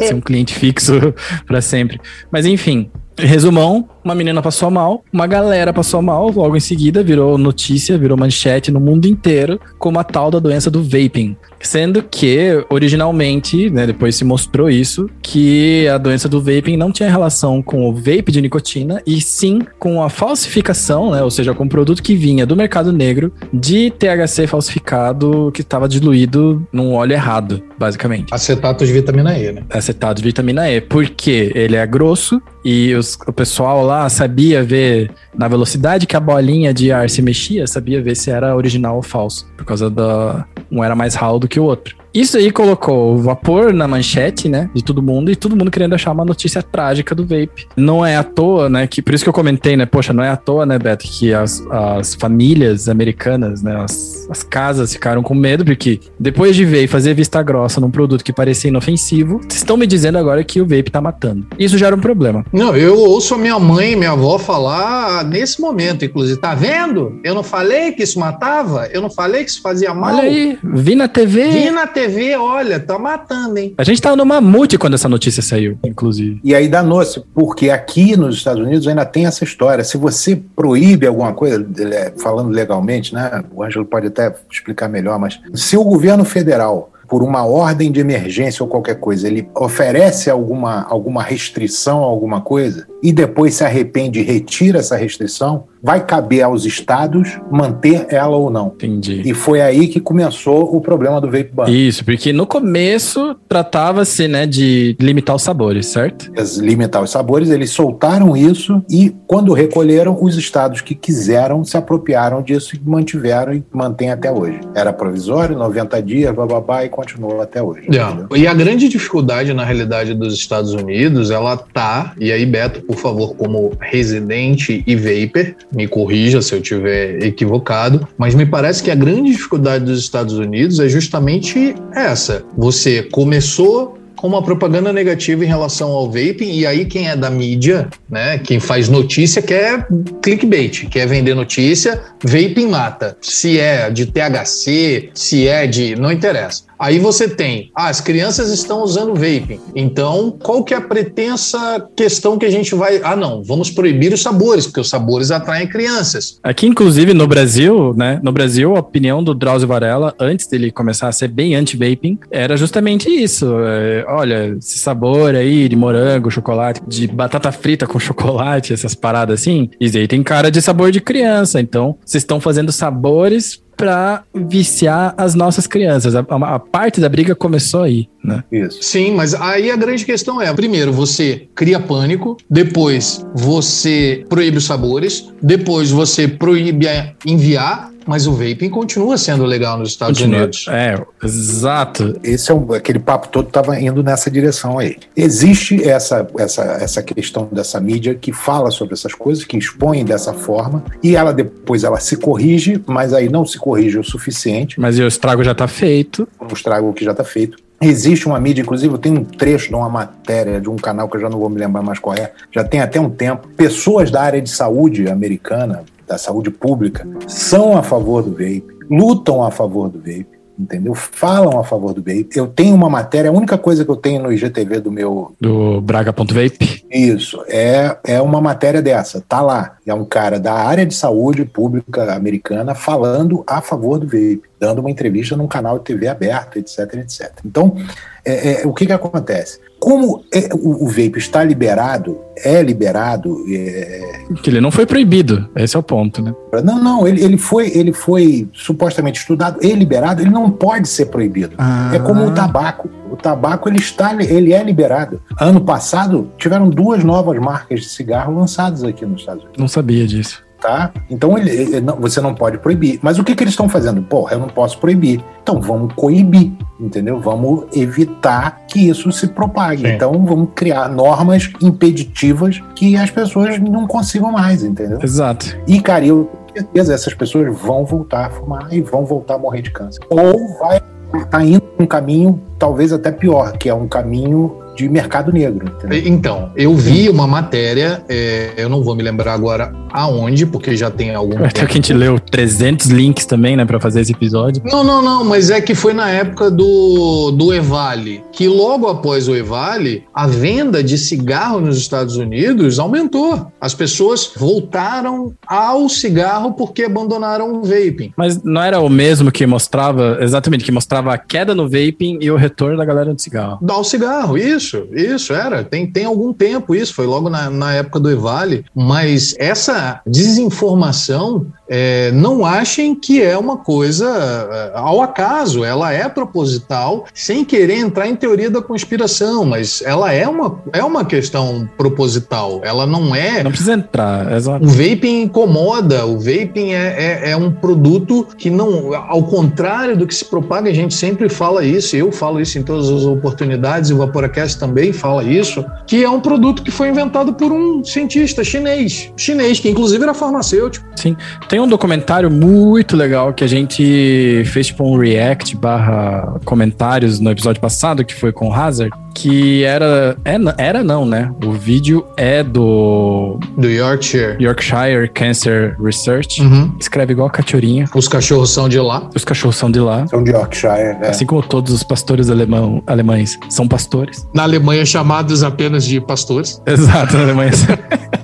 *laughs* Ser um cliente fixo *laughs* pra sempre. Mas enfim, resumão, uma menina passou mal, uma galera passou mal, logo em seguida virou notícia, virou manchete no mundo inteiro como a tal da doença do vaping. Sendo que, originalmente, né, depois se mostrou isso, que a doença do vaping não tinha relação com o vape de nicotina, e sim com a falsificação, né, ou seja, com um produto que vinha do mercado negro de THC falsificado que estava diluído num óleo errado, basicamente Acetato de vitamina E, né? acetato de vitamina E, porque ele é grosso e os- o pessoal lá sabia ver na velocidade que a bolinha de ar se mexia, sabia ver se era original ou falso, por causa da um era mais ralo do que o outro. Isso aí colocou o vapor na manchete, né, de todo mundo e todo mundo querendo achar uma notícia trágica do vape. Não é à toa, né, que por isso que eu comentei, né, poxa, não é à toa, né, Beto, que as, as famílias americanas, né, as as, as casas ficaram com medo, porque depois de ver e fazer vista grossa num produto que parecia inofensivo, estão me dizendo agora que o vape tá matando. Isso já era um problema. Não, eu ouço a minha mãe e minha avó falar nesse momento, inclusive. Tá vendo? Eu não falei que isso matava? Eu não falei que isso fazia mal? Olha aí, vi na TV. Vi na TV, olha, tá matando, hein? A gente tava no mamute quando essa notícia saiu, inclusive. E aí danou-se, porque aqui nos Estados Unidos ainda tem essa história. Se você proíbe alguma coisa, é, falando legalmente, né? O Ângelo pode até explicar melhor, mas se o governo federal por uma ordem de emergência ou qualquer coisa, ele oferece alguma, alguma restrição a alguma coisa e depois se arrepende e retira essa restrição, vai caber aos estados manter ela ou não. Entendi. E foi aí que começou o problema do vape ban. Isso, porque no começo tratava-se, né, de limitar os sabores, certo? Limitar os sabores, eles soltaram isso e quando recolheram, os estados que quiseram se apropriaram disso e mantiveram e mantém até hoje. Era provisório, 90 dias, bababá, e continua até hoje. Yeah. E a grande dificuldade, na realidade, dos Estados Unidos, ela tá, e aí, Beto, por favor, como residente e vapor, me corrija se eu tiver equivocado, mas me parece que a grande dificuldade dos Estados Unidos é justamente essa. Você começou com uma propaganda negativa em relação ao vaping, e aí quem é da mídia, né, quem faz notícia quer clickbait, quer vender notícia, vaping mata. Se é de THC, se é de... não interessa. Aí você tem, ah, as crianças estão usando vaping. Então, qual que é a pretensa questão que a gente vai. Ah, não, vamos proibir os sabores, porque os sabores atraem crianças. Aqui, inclusive, no Brasil, né? No Brasil, a opinião do Drauzio Varela, antes dele começar a ser bem anti-vaping, era justamente isso. É, olha, esse sabor aí de morango, chocolate, de batata frita com *laughs* chocolate, essas paradas assim, isso aí tem cara de sabor de criança. Então, vocês estão fazendo sabores para viciar as nossas crianças. A, a, a, parte da briga começou aí, né? Isso. Sim, mas aí a grande questão é: primeiro, você cria pânico, depois você proíbe os sabores, depois você proíbe enviar, mas o vaping continua sendo legal nos Estados continua. Unidos. É, exato. Esse é um, aquele papo todo estava indo nessa direção aí. Existe essa, essa, essa questão dessa mídia que fala sobre essas coisas, que expõe dessa forma, e ela depois ela se corrige, mas aí não se corrige o suficiente. Mas o estrago já está feito. O estrago que já está feito. Existe uma mídia, inclusive, tem um trecho de uma matéria de um canal que eu já não vou me lembrar mais qual é, já tem até um tempo. Pessoas da área de saúde americana, da saúde pública são a favor do vape, lutam a favor do vape, entendeu? Falam a favor do vape. Eu tenho uma matéria, a única coisa que eu tenho no IGTV do meu. Do Braga.vape? Isso, é, é uma matéria dessa, tá lá. É um cara da área de saúde pública americana falando a favor do vape, dando uma entrevista num canal de TV aberto, etc, etc. Então, é, é, o que que acontece? Como é, o, o, vape está liberado, é liberado. É... Que ele não foi proibido, esse é o ponto, né? Não, não, ele, ele, foi, ele foi supostamente estudado e liberado, ele não pode ser proibido. Ah. É como o tabaco. O tabaco ele está, ele é liberado. Ano passado tiveram duas novas marcas de cigarro lançadas aqui nos Estados Unidos. Não sabia disso tá? Então ele, ele, não, você não pode proibir. Mas o que, que eles estão fazendo? Porra, eu não posso proibir. Então vamos coibir, entendeu? Vamos evitar que isso se propague. Sim. Então vamos criar normas impeditivas que as pessoas não consigam mais, entendeu? Exato. E, cara, eu tenho certeza, essas pessoas vão voltar a fumar e vão voltar a morrer de câncer. Ou vai estar tá indo um caminho talvez até pior, que é um caminho de mercado negro. Entendeu? Então, eu vi uma matéria, é, eu não vou me lembrar agora aonde, porque já tem algum. Até tempo. que a gente leu 300 links também, né, para fazer esse episódio. Não, não, não, mas é que foi na época do, do Evale, que logo após o Evale, a venda de cigarro nos Estados Unidos aumentou. As pessoas voltaram ao cigarro porque abandonaram o vaping. Mas não era o mesmo que mostrava, exatamente, que mostrava a queda no vaping e o retorno da galera do cigarro. Ao cigarro, isso. Isso, isso, era. Tem, tem algum tempo isso, foi logo na, na época do Evale. Mas essa desinformação é, não achem que é uma coisa é, ao acaso, ela é proposital, sem querer entrar em teoria da conspiração, mas ela é uma, é uma questão proposital, ela não é. Não precisa entrar, exato. O vaping incomoda, o vaping é, é, é um produto que não, ao contrário do que se propaga, a gente sempre fala isso, eu falo isso em todas as oportunidades, o Vaporacast também fala isso, que é um produto que foi inventado por um cientista chinês, chinês, que inclusive era farmacêutico. Sim, tem um documentário muito legal que a gente fez tipo um react barra comentários no episódio passado, que foi com o Hazard, que era. É, era não, né? O vídeo é do. Do Yorkshire. Yorkshire Cancer Research. Uhum. Escreve igual a cachorrinha. Os cachorros são de lá. Os cachorros são de lá. São de Yorkshire, é. Assim como todos os pastores alemão, alemães são pastores. Na Alemanha, chamados apenas de pastores. Exato, na Alemanha. *laughs*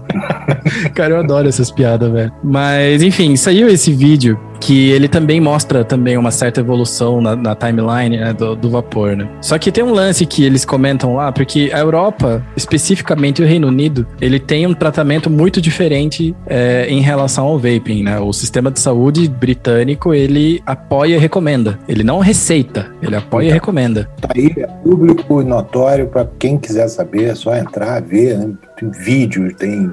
*laughs* Cara, eu adoro essas piadas, velho. Mas, enfim, saiu esse vídeo que ele também mostra também uma certa evolução na, na timeline né, do, do, vapor, né? Só que tem um lance que eles comentam lá, porque a Europa, especificamente o Reino Unido, ele tem um tratamento muito diferente é, em relação ao vaping, né? O sistema de saúde britânico, ele apoia e recomenda. Ele não receita, ele apoia então, e recomenda. Tá aí, é público notório para quem quiser saber, é só entrar, ver, né? Tem vídeos, tem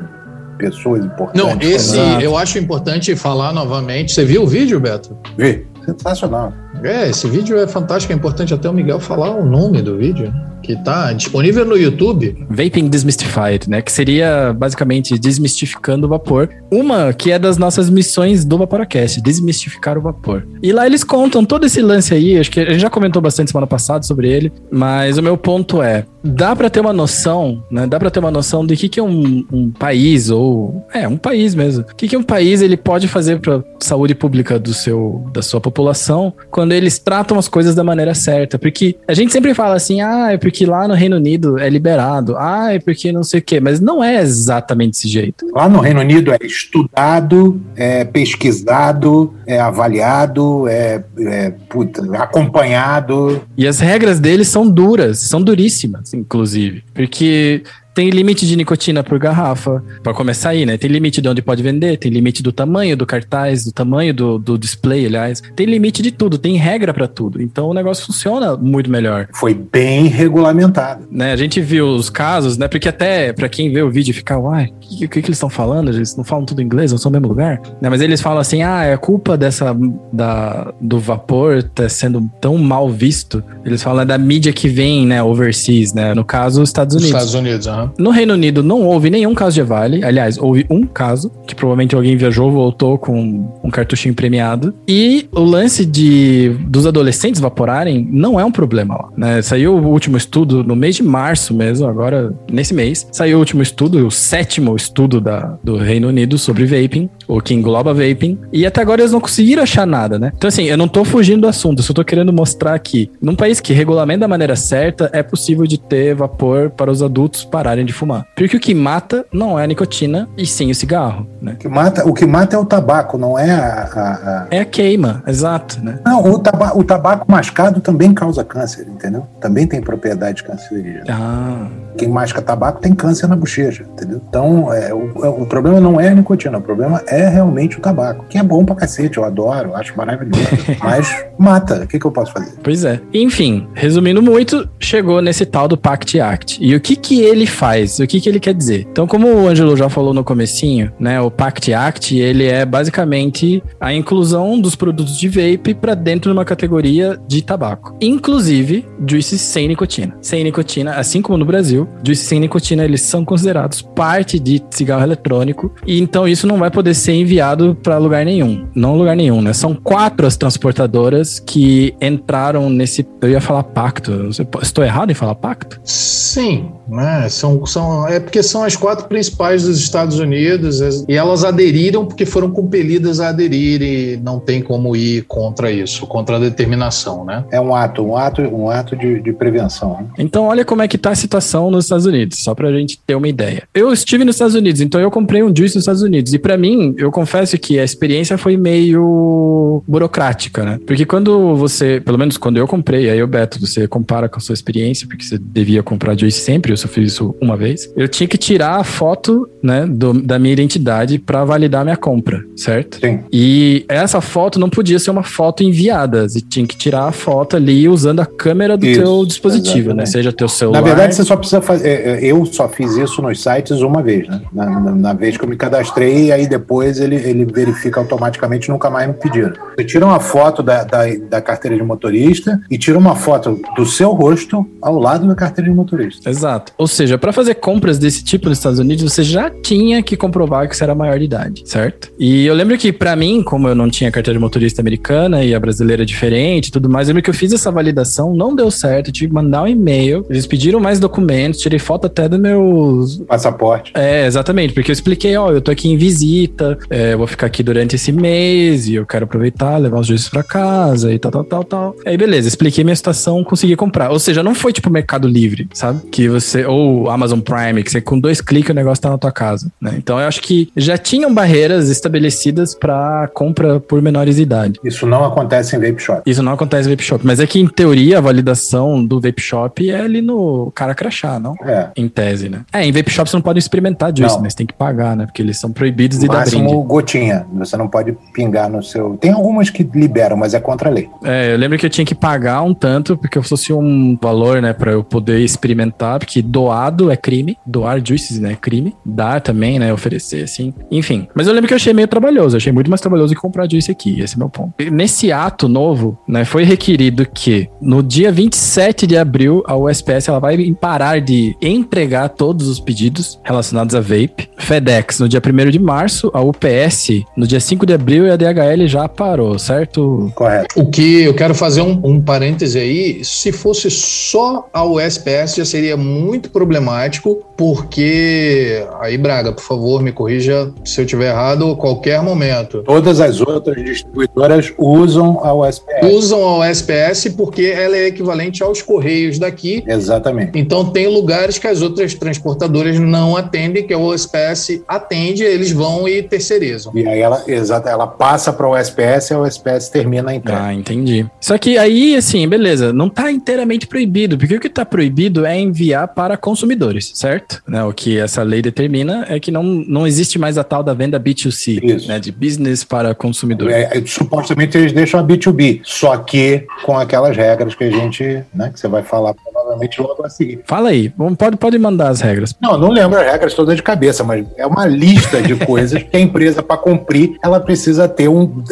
pessoas importantes. Não, esse eu acho importante falar novamente. Você viu o vídeo, Beto? Vi. Sensacional. É, esse vídeo é fantástico. É importante até o Miguel falar o nome do vídeo que está disponível no YouTube. Vaping Desmystified, né? Que seria basicamente desmistificando o vapor. Uma que é das nossas missões do Vaporacast, desmistificar o vapor. E lá eles contam todo esse lance aí, acho que a gente já comentou bastante semana passada sobre ele, mas o meu ponto é, dá para ter uma noção, né? Dá para ter uma noção do que, que um, um, país ou é um país mesmo. O que, que um país ele pode fazer para saúde pública do seu da sua população quando eles tratam as coisas da maneira certa? Porque a gente sempre fala assim, ah, é porque lá no Reino Unido é liberado, ah, é porque não sei o quê, mas não é exatamente desse jeito. Lá no Reino Unido é estudado, é pesquisado, é avaliado, é, é puta, acompanhado. E as regras deles são duras, são duríssimas inclusive. Porque tem limite de nicotina por garrafa, para começar aí, né? Tem limite de onde pode vender, tem limite do tamanho do cartaz, do tamanho do, do display, aliás. Tem limite de tudo, tem regra para tudo. Então o negócio funciona muito melhor. Foi bem regulamentado. Né? A gente viu os casos, né? Porque até para quem vê o vídeo fica, uai, o que, que, que, eles estão falando? Eles não falam tudo inglês, não são no mesmo lugar? Né? Mas eles falam assim, ah, é culpa dessa, da, do vapor tá sendo tão mal visto. Eles falam da mídia que vem, né, overseas, né? No caso, os Estados Unidos. Estados Unidos, aham. No Reino Unido não houve nenhum caso de Evale. Aliás, houve um caso, que provavelmente alguém viajou, voltou com um cartuchinho premiado. E o lance de dos adolescentes vaporarem não é um problema lá. Né? Saiu o último estudo no mês de março mesmo, agora nesse mês. Saiu o último estudo, o sétimo estudo da, do Reino Unido sobre vaping, o que engloba vaping. E até agora eles não conseguiram achar nada, né? Então, assim, eu não tô fugindo do assunto, eu só tô querendo mostrar que num país que regulamenta da maneira certa, é possível de ter vapor para os adultos pararem de fumar. Porque o que mata não é a nicotina, e sim o cigarro, né? O que mata, o que mata é o tabaco, não é a... a, a... É a queima, exato, né? Não, o, taba o tabaco mascado também causa câncer, entendeu? Também tem propriedade cancerígena. Ah... Quem masca tabaco tem câncer na bochecha, entendeu? Então, é, o, é, o, problema não é a nicotina, o problema é realmente o tabaco, que é bom pra cacete, eu adoro, acho maravilhoso. *laughs* mas mata, o que, que eu posso fazer? Pois é. Enfim, resumindo muito, chegou nesse tal do Pact Act. E o que que ele faz? O que que ele quer dizer? Então, como o Ângelo já falou no comecinho, né, o Pact Act, ele é basicamente a inclusão dos produtos de vape para dentro de uma categoria de tabaco. Inclusive, juices sem nicotina. Sem nicotina, assim como no Brasil, juices sem nicotina, eles são considerados parte de cigarro eletrônico e então isso não vai poder ser enviado para lugar nenhum. Não lugar nenhum, né? São quatro as transportadoras que entraram nesse. Eu ia falar pacto. Estou errado em falar pacto? Sim, né? São, são, é porque são as quatro principais dos Estados Unidos e elas aderiram porque foram compelidas a aderir e não tem como ir contra isso, contra a determinação, né? É um ato, um ato, um ato de, de prevenção. Né? Então, olha como é que está a situação nos Estados Unidos, só pra gente ter uma ideia. Eu estive nos Estados Unidos, então eu comprei um juice nos Estados Unidos. E para mim, eu confesso que a experiência foi meio burocrática, né? Porque quando você, pelo menos quando eu comprei, aí o Beto, você compara com a sua experiência, porque você devia comprar juice sempre, eu só fiz isso uma vez. Eu tinha que tirar a foto, né, do, da minha identidade para validar a minha compra, certo? Sim. E essa foto não podia ser uma foto enviada, você tinha que tirar a foto ali usando a câmera do isso, teu dispositivo, né? exatamente. né? Seja teu celular. Na verdade, você só precisa fazer. É, é, eu só fiz isso nos sites uma vez, né? Na, na, na vez que eu me cadastrei, e aí depois ele, ele verifica automaticamente, nunca mais me pediram. Você tira uma foto da, da, da, carteira de motorista e tira uma foto do seu rosto ao lado da carteira de motorista. Exato. Exato. Ou seja, para fazer compras desse tipo nos Estados Unidos, você já tinha que comprovar que você era maior de idade, certo? E eu lembro que para mim, como eu não tinha carteira de motorista americana e a brasileira é diferente e tudo mais, eu lembro que eu fiz essa validação, não deu certo, tive que mandar um e-mail, eles pediram mais documentos, tirei foto até do meu passaporte. É, exatamente, porque eu expliquei, ó, eu tô aqui em visita, é, eu vou ficar aqui durante esse mês e eu quero aproveitar, levar os juízes para casa e tal, tal, tal, tal. Aí beleza, expliquei minha situação, consegui comprar. Ou seja, não foi tipo Mercado Livre, sabe? Que você ou Amazon Prime, que você com dois cliques o negócio tá na tua casa, né? Então eu acho que já tinham barreiras estabelecidas para compra por menores de idade. Isso não acontece em vape shop. Isso não acontece em vape shop, mas é que em teoria a validação do vape shop é ali no cara crachá, não? É. Em tese, né? É, em vape shop você não pode experimentar Não. mas tem que pagar, né? Porque eles são proibidos de dar Máximo brinde. gotinha. Você não pode pingar no seu. Tem algumas que liberam, mas é contra a lei. É, eu lembro que eu tinha que pagar um tanto, porque fosse um valor, né, pra eu poder experimentar, porque doado é crime, doar juices, né, é crime, dar também, né, oferecer, assim, enfim. Mas eu lembro que eu achei meio trabalhoso, eu achei muito mais trabalhoso que comprar juice aqui, esse é meu ponto. E Nesse ato novo, né, foi requerido que no dia 27 de abril, a USPS, ela vai parar de entregar todos os pedidos relacionados a vape. FedEx, no dia 1 de março, a UPS, no dia 5 de abril, e a DHL já parou, certo? Correto. O que eu quero fazer um, um parêntese aí, se fosse só a USPS já seria muito problemático, porque aí Braga, por favor, me corrija se eu tiver errado a qualquer momento. Todas as outras distribuidoras usam a USPS. Usam a USPS porque ela é equivalente aos correios daqui. Exatamente. Então tem lugares que as outras transportadoras não atendem, que a USPS atende, eles vão e terceirizam. E aí ela, exata, ela passa para o USPS e a USPS termina a entrega. Ah, entendi. Só que aí, assim, beleza, não tá inteiramente proibido, porque o que tá proibido é enviar para consumidores, certo? Né, o que essa lei determina é que não, não existe mais a tal da venda B2C, Isso. né, de business para consumidor. É, é, supostamente eles deixam a B2B, só que com aquelas regras que a gente, né, que você vai falar provavelmente logo a seguir. Fala aí, pode, pode mandar as regras. Não, não lembro as regras todas de cabeça, mas é uma lista de *laughs* coisas que a empresa, para cumprir, ela precisa ter um.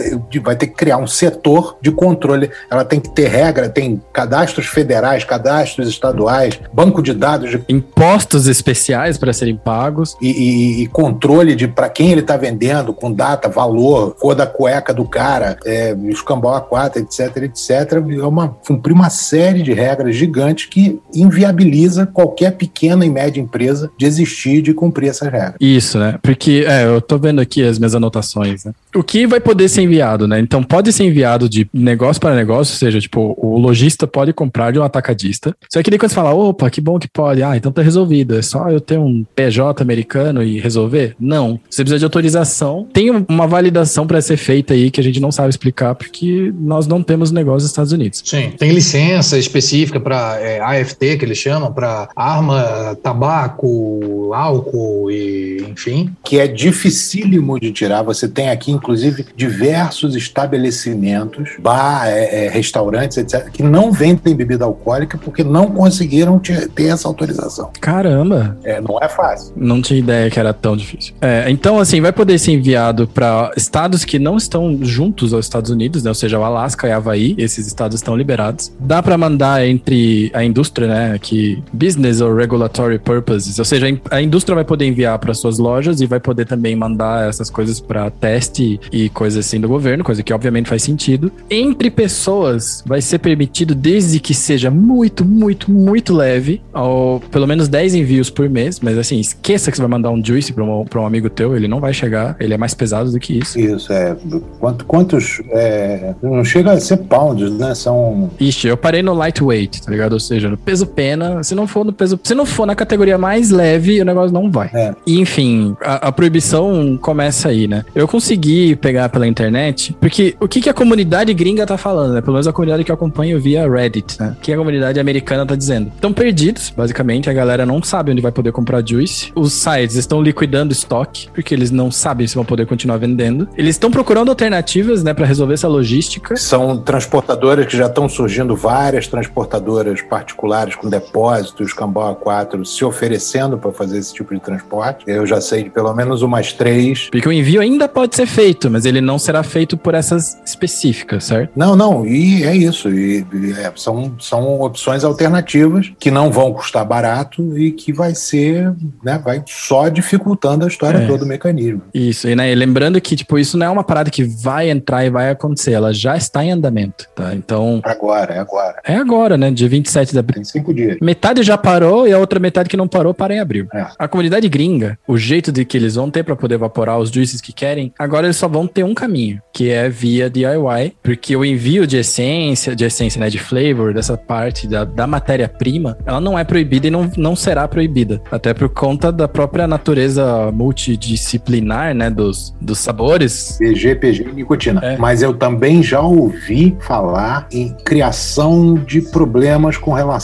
Vai ter que criar um setor de controle. Ela tem que ter regra, tem cadastros federais, cadastros estaduais, banco de dados de- Impostos especiais para serem pagos. e, e- e controle de para quem ele está vendendo, com data, valor, cor da cueca do cara, é, escambau A4, etc, etc. É uma, cumprir uma série de regras gigantes que inviabiliza qualquer pequena e média empresa de existir de cumprir essas regras. Isso, né? Porque, é, eu tô vendo aqui as minhas anotações, né? O que vai poder ser enviado, né? Então, pode ser enviado de negócio para negócio, ou seja, tipo, o lojista pode comprar de um atacadista. Só que daí quando você fala, opa, que bom que pode. Ah, então tá resolvido. É só eu ter um PJ americano e resolver? Não. Você precisa de autorização. Tem um- uma validação para ser feita aí que a gente não sabe explicar, porque nós não temos negócio nos Estados Unidos. Sim, tem licença específica para AFT, que eles chamam, para arma, tabaco, álcool e enfim. que é dificílimo de tirar. Você tem aqui, inclusive, diversos estabelecimentos, bar, é, é, restaurantes, etc., que não vendem bebida alcoólica porque não conseguiram te- ter essa autorização. Caramba! É, não é fácil. Não tinha ideia que era tão difícil. É, então, assim, vai poder ser enviado para estados que não estão juntos aos Estados Unidos, né? Ou seja, o Alasca e Havaí, esses estados estão liberados. Dá para mandar entre a indústria, né? Que business or regulatory purposes, ou seja, a in- a indústria vai poder enviar para suas lojas e vai poder também mandar essas coisas para teste e coisas assim do governo, coisa que obviamente faz sentido. Entre pessoas, vai ser permitido desde que seja muito, muito, muito leve, ao pelo menos 10 envios por mês, mas assim, esqueça que você vai mandar um juice para um, pra um amigo teu, ele não vai chegar, ele é mais pesado do que isso. Isso, é. Quanto, quantos. é, não chega a ser pounds, né? São. Ixi, eu parei no lightweight, tá ligado? Ou seja, peso pena, se não for no peso, se não for na categoria mais leve, o negócio não vai. É. E, enfim, a, a proibição começa aí, né? Eu consegui pegar pela internet, porque o que, que a comunidade gringa tá falando, né? Pelo menos a comunidade que eu acompanho via Reddit, né? O que a comunidade americana tá dizendo? Estão perdidos, basicamente, a galera não sabe onde vai poder comprar juice. Os sites estão liquidando estoque, porque eles não sabem se vão poder continuar vendendo. Eles estão procurando alternativas, né, para resolver essa logística. São transportadoras que já estão surgindo, várias transportadoras particulares com depósitos, Cambau A4, se oferecendo para fazer esse tipo de transporte. Eu já sei de pelo menos umas três. Porque o envio ainda pode ser feito, mas ele não será feito por essas específicas, certo? Não, não, e é isso. E, e é, são, são opções alternativas que não vão custar barato e que vai ser, né, vai só dificultando a história é. toda do mecanismo. Isso, e né, lembrando que, tipo, isso não é uma parada que vai entrar e vai acontecer, ela já está em andamento, tá? Então... Agora, é agora. É agora, né, dia 27 de abril. Tem cinco dias. Metade já parou e a outra metade que não parou para em abril. É. A comunidade gringa, o jeito de que eles vão ter para poder evaporar os juices que querem, agora eles só vão ter um caminho, que é via DIY, porque o envio de essência, de essência, né, de flavor, dessa parte da, da matéria-prima, ela não é proibida e não, não será proibida, até por conta da própria natureza multidisciplinar, né, dos, dos sabores. PG, PG e nicotina. É. Mas eu também já ouvi falar em criação de problemas com relação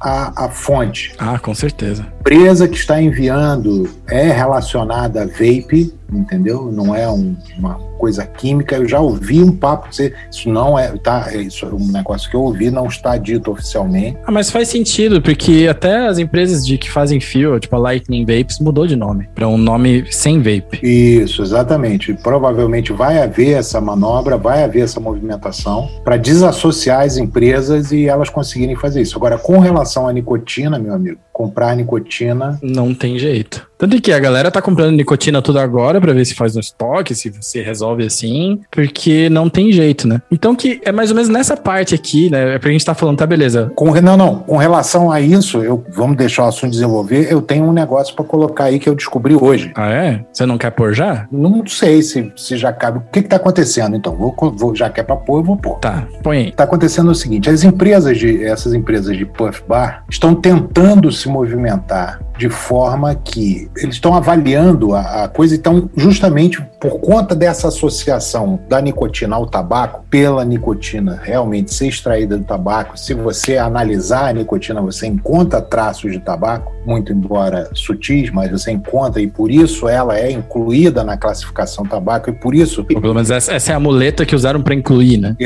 à, à fonte. Ah, com certeza. Empresa que está enviando é relacionada a vape, entendeu? Não é um, uma coisa química. Eu já ouvi um papo dizer isso não é, tá? É isso é um negócio que eu ouvi, não está dito oficialmente. Ah, mas faz sentido, porque até as empresas de que fazem fio, tipo a Lightning Vapes, mudou de nome para um nome sem vape. Isso, exatamente. Provavelmente vai haver essa manobra, vai haver essa movimentação para desassociar as empresas e elas conseguirem fazer isso. Agora, com relação à nicotina, meu amigo, comprar nicotina. Não tem jeito. Tanto que a galera tá comprando nicotina tudo agora para ver se faz no estoque, se você resolve assim, porque não tem jeito, né? Então que é mais ou menos nessa parte aqui, né? É pra gente tá falando, tá beleza. Com, não, não. Com relação a isso, eu vamos deixar o assunto desenvolver. Eu tenho um negócio para colocar aí que eu descobri hoje. Ah, é? Você não quer pôr já? Não sei se, se já cabe. O que que tá acontecendo? Então, vou, vou já quer pra pôr, eu vou pôr. Tá, põe aí. Tá acontecendo o seguinte: as empresas de essas empresas de puff bar estão tentando se movimentar de forma que eles estão avaliando a, a coisa, então, justamente por conta dessa associação da nicotina ao tabaco, pela nicotina realmente ser extraída do tabaco, se você analisar a nicotina, você encontra traços de tabaco, muito embora sutis, mas você encontra, e por isso ela é incluída na classificação tabaco, e por isso. Ou pelo menos essa, essa é a muleta que usaram para incluir, né?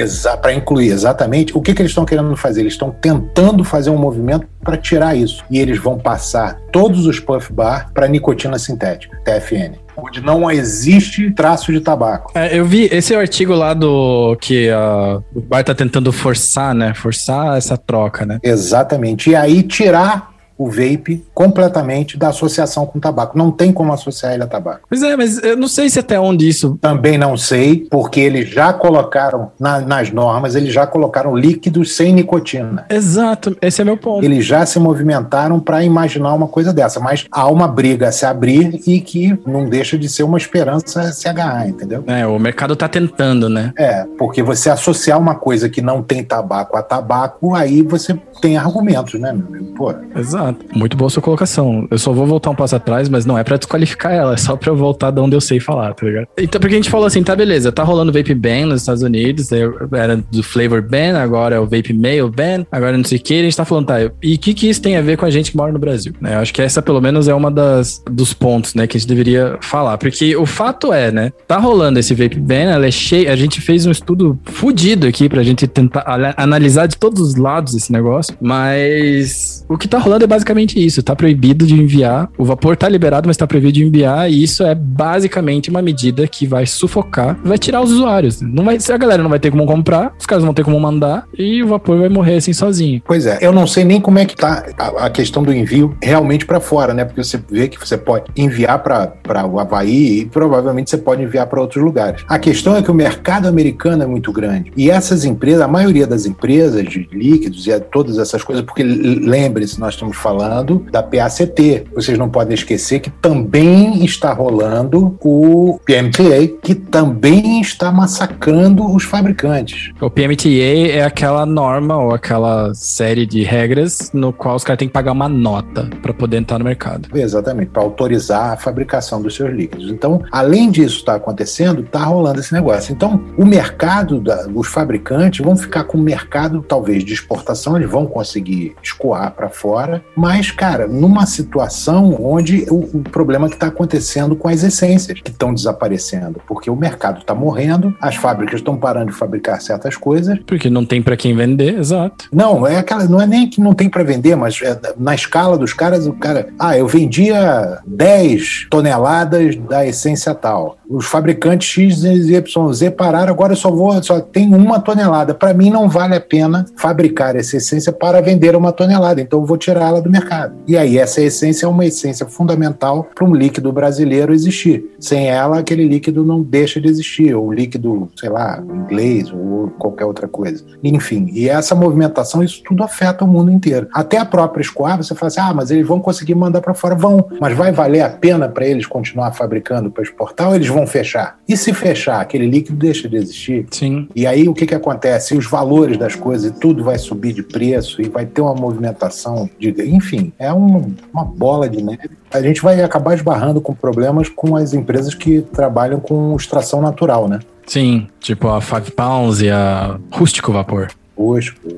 Para incluir, exatamente. O que, que eles estão querendo fazer? Eles estão tentando fazer um movimento para tirar isso. E eles vão passar todos os puff bar para nicotina sintética, TFN onde não existe traço de tabaco. É, eu vi esse artigo lá do que uh, o bar está tentando forçar, né? Forçar essa troca, né? Exatamente. E aí tirar o vape completamente da associação com tabaco. Não tem como associar ele a tabaco. Pois é, mas eu não sei se até onde isso. Também não sei, porque eles já colocaram na, nas normas, eles já colocaram líquidos sem nicotina. Exato, esse é meu ponto. Eles já se movimentaram para imaginar uma coisa dessa, mas há uma briga a se abrir e que não deixa de ser uma esperança se agarrar, entendeu? É, o mercado está tentando, né? É, porque você associar uma coisa que não tem tabaco a tabaco, aí você tem argumentos, né, meu amigo? Pô. Exato. Muito boa sua colocação. Eu só vou voltar um passo atrás, mas não é para desqualificar ela, é só para eu voltar de onde eu sei falar, tá ligado? Então, porque a gente falou assim, tá beleza, tá rolando vape ban nos Estados Unidos, era do flavor ban, agora é o vape male ban, agora não sei o que, a gente tá falando, tá, e o que que isso tem a ver com a gente que mora no Brasil? Né? Eu acho que essa, pelo menos, é uma das dos pontos, né, que a gente deveria falar, porque o fato é, né, tá rolando esse vape ban, ela é cheia, a gente fez um estudo fudido aqui pra gente tentar analisar de todos os lados esse negócio, mas o que tá rolando é basicamente isso. Tá proibido de enviar. O vapor tá liberado, mas tá proibido de enviar. E isso é basicamente uma medida que vai sufocar, vai tirar os usuários. Não vai, a galera não vai ter como comprar, os caras vão ter como mandar e o vapor vai morrer assim sozinho. Pois é, eu não sei nem como é que tá a, a questão do envio realmente para fora, né? Porque você vê que você pode enviar para o Havaí e provavelmente você pode enviar para outros lugares. A questão é que o mercado americano é muito grande. E essas empresas, a maioria das empresas de líquidos e todas essas coisas, porque lembre-se, nós estamos falando da PACT. Vocês não podem esquecer que também está rolando o PMTA, que também está massacrando os fabricantes. O PMTA é aquela norma ou aquela série de regras no qual os caras têm que pagar uma nota para poder entrar no mercado. Exatamente, para autorizar a fabricação dos seus líquidos. Então, além disso estar tá acontecendo, está rolando esse negócio. Então, o mercado, da, os fabricantes vão ficar com o mercado, talvez, de exportação, eles vão conseguir escoar para fora Mas, cara, numa situação onde o, o problema que está acontecendo com as essências que estão desaparecendo, porque o mercado está morrendo, as fábricas estão parando de fabricar certas coisas. Porque não tem para quem vender, exato. Não, é aquela, não é nem que não tem para vender, mas é, na escala dos caras, o cara, ah, eu vendia 10 toneladas da essência tal. Os fabricantes X, Y, Z pararam, agora eu só vou, só tem uma tonelada. Para mim não vale a pena fabricar essa essência para vender uma tonelada, então eu vou tirar ela do mercado. E aí essa essência é uma essência fundamental para um líquido brasileiro existir. Sem ela, aquele líquido não deixa de existir, ou líquido, sei lá, inglês ou qualquer outra coisa. Enfim, e essa movimentação, isso tudo afeta o mundo inteiro. Até a própria Escoar, você fala assim, ah, mas eles vão conseguir mandar para fora, vão, mas vai valer a pena para eles continuar fabricando para exportar ou eles vão fechar? E se fechar, aquele líquido deixa de existir? Sim. E aí o que que acontece? Os valores das coisas, tudo vai subir de preço e vai ter uma movimentação de, enfim, é um, uma bola de neve. A gente vai acabar esbarrando com problemas com as empresas que trabalham com extração natural, né? Sim, tipo a Five Pounds e a Rústico Vapor. Rústico,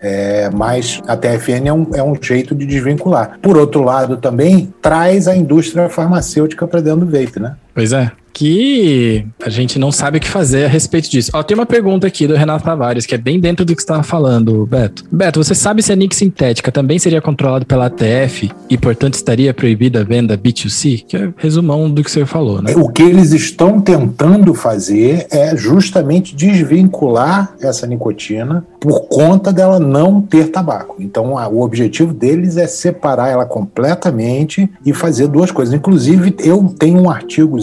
é, mas a TFN é um, é um jeito de desvincular. Por outro lado, também traz a indústria farmacêutica para dentro do vape, né? Pois é que a gente não sabe o que fazer a respeito disso. Ó, tem uma pergunta aqui do Renato Tavares, que é bem dentro do que você estava falando, Beto. Beto, você sabe se a NIC sintética também seria controlada pela ATF e, portanto, estaria proibida a venda B2C? Que é resumão do que você falou, né? O que eles estão tentando fazer é justamente desvincular essa nicotina por conta dela não ter tabaco. Então, a, o objetivo deles é separar ela completamente e fazer duas coisas. Inclusive, eu tenho um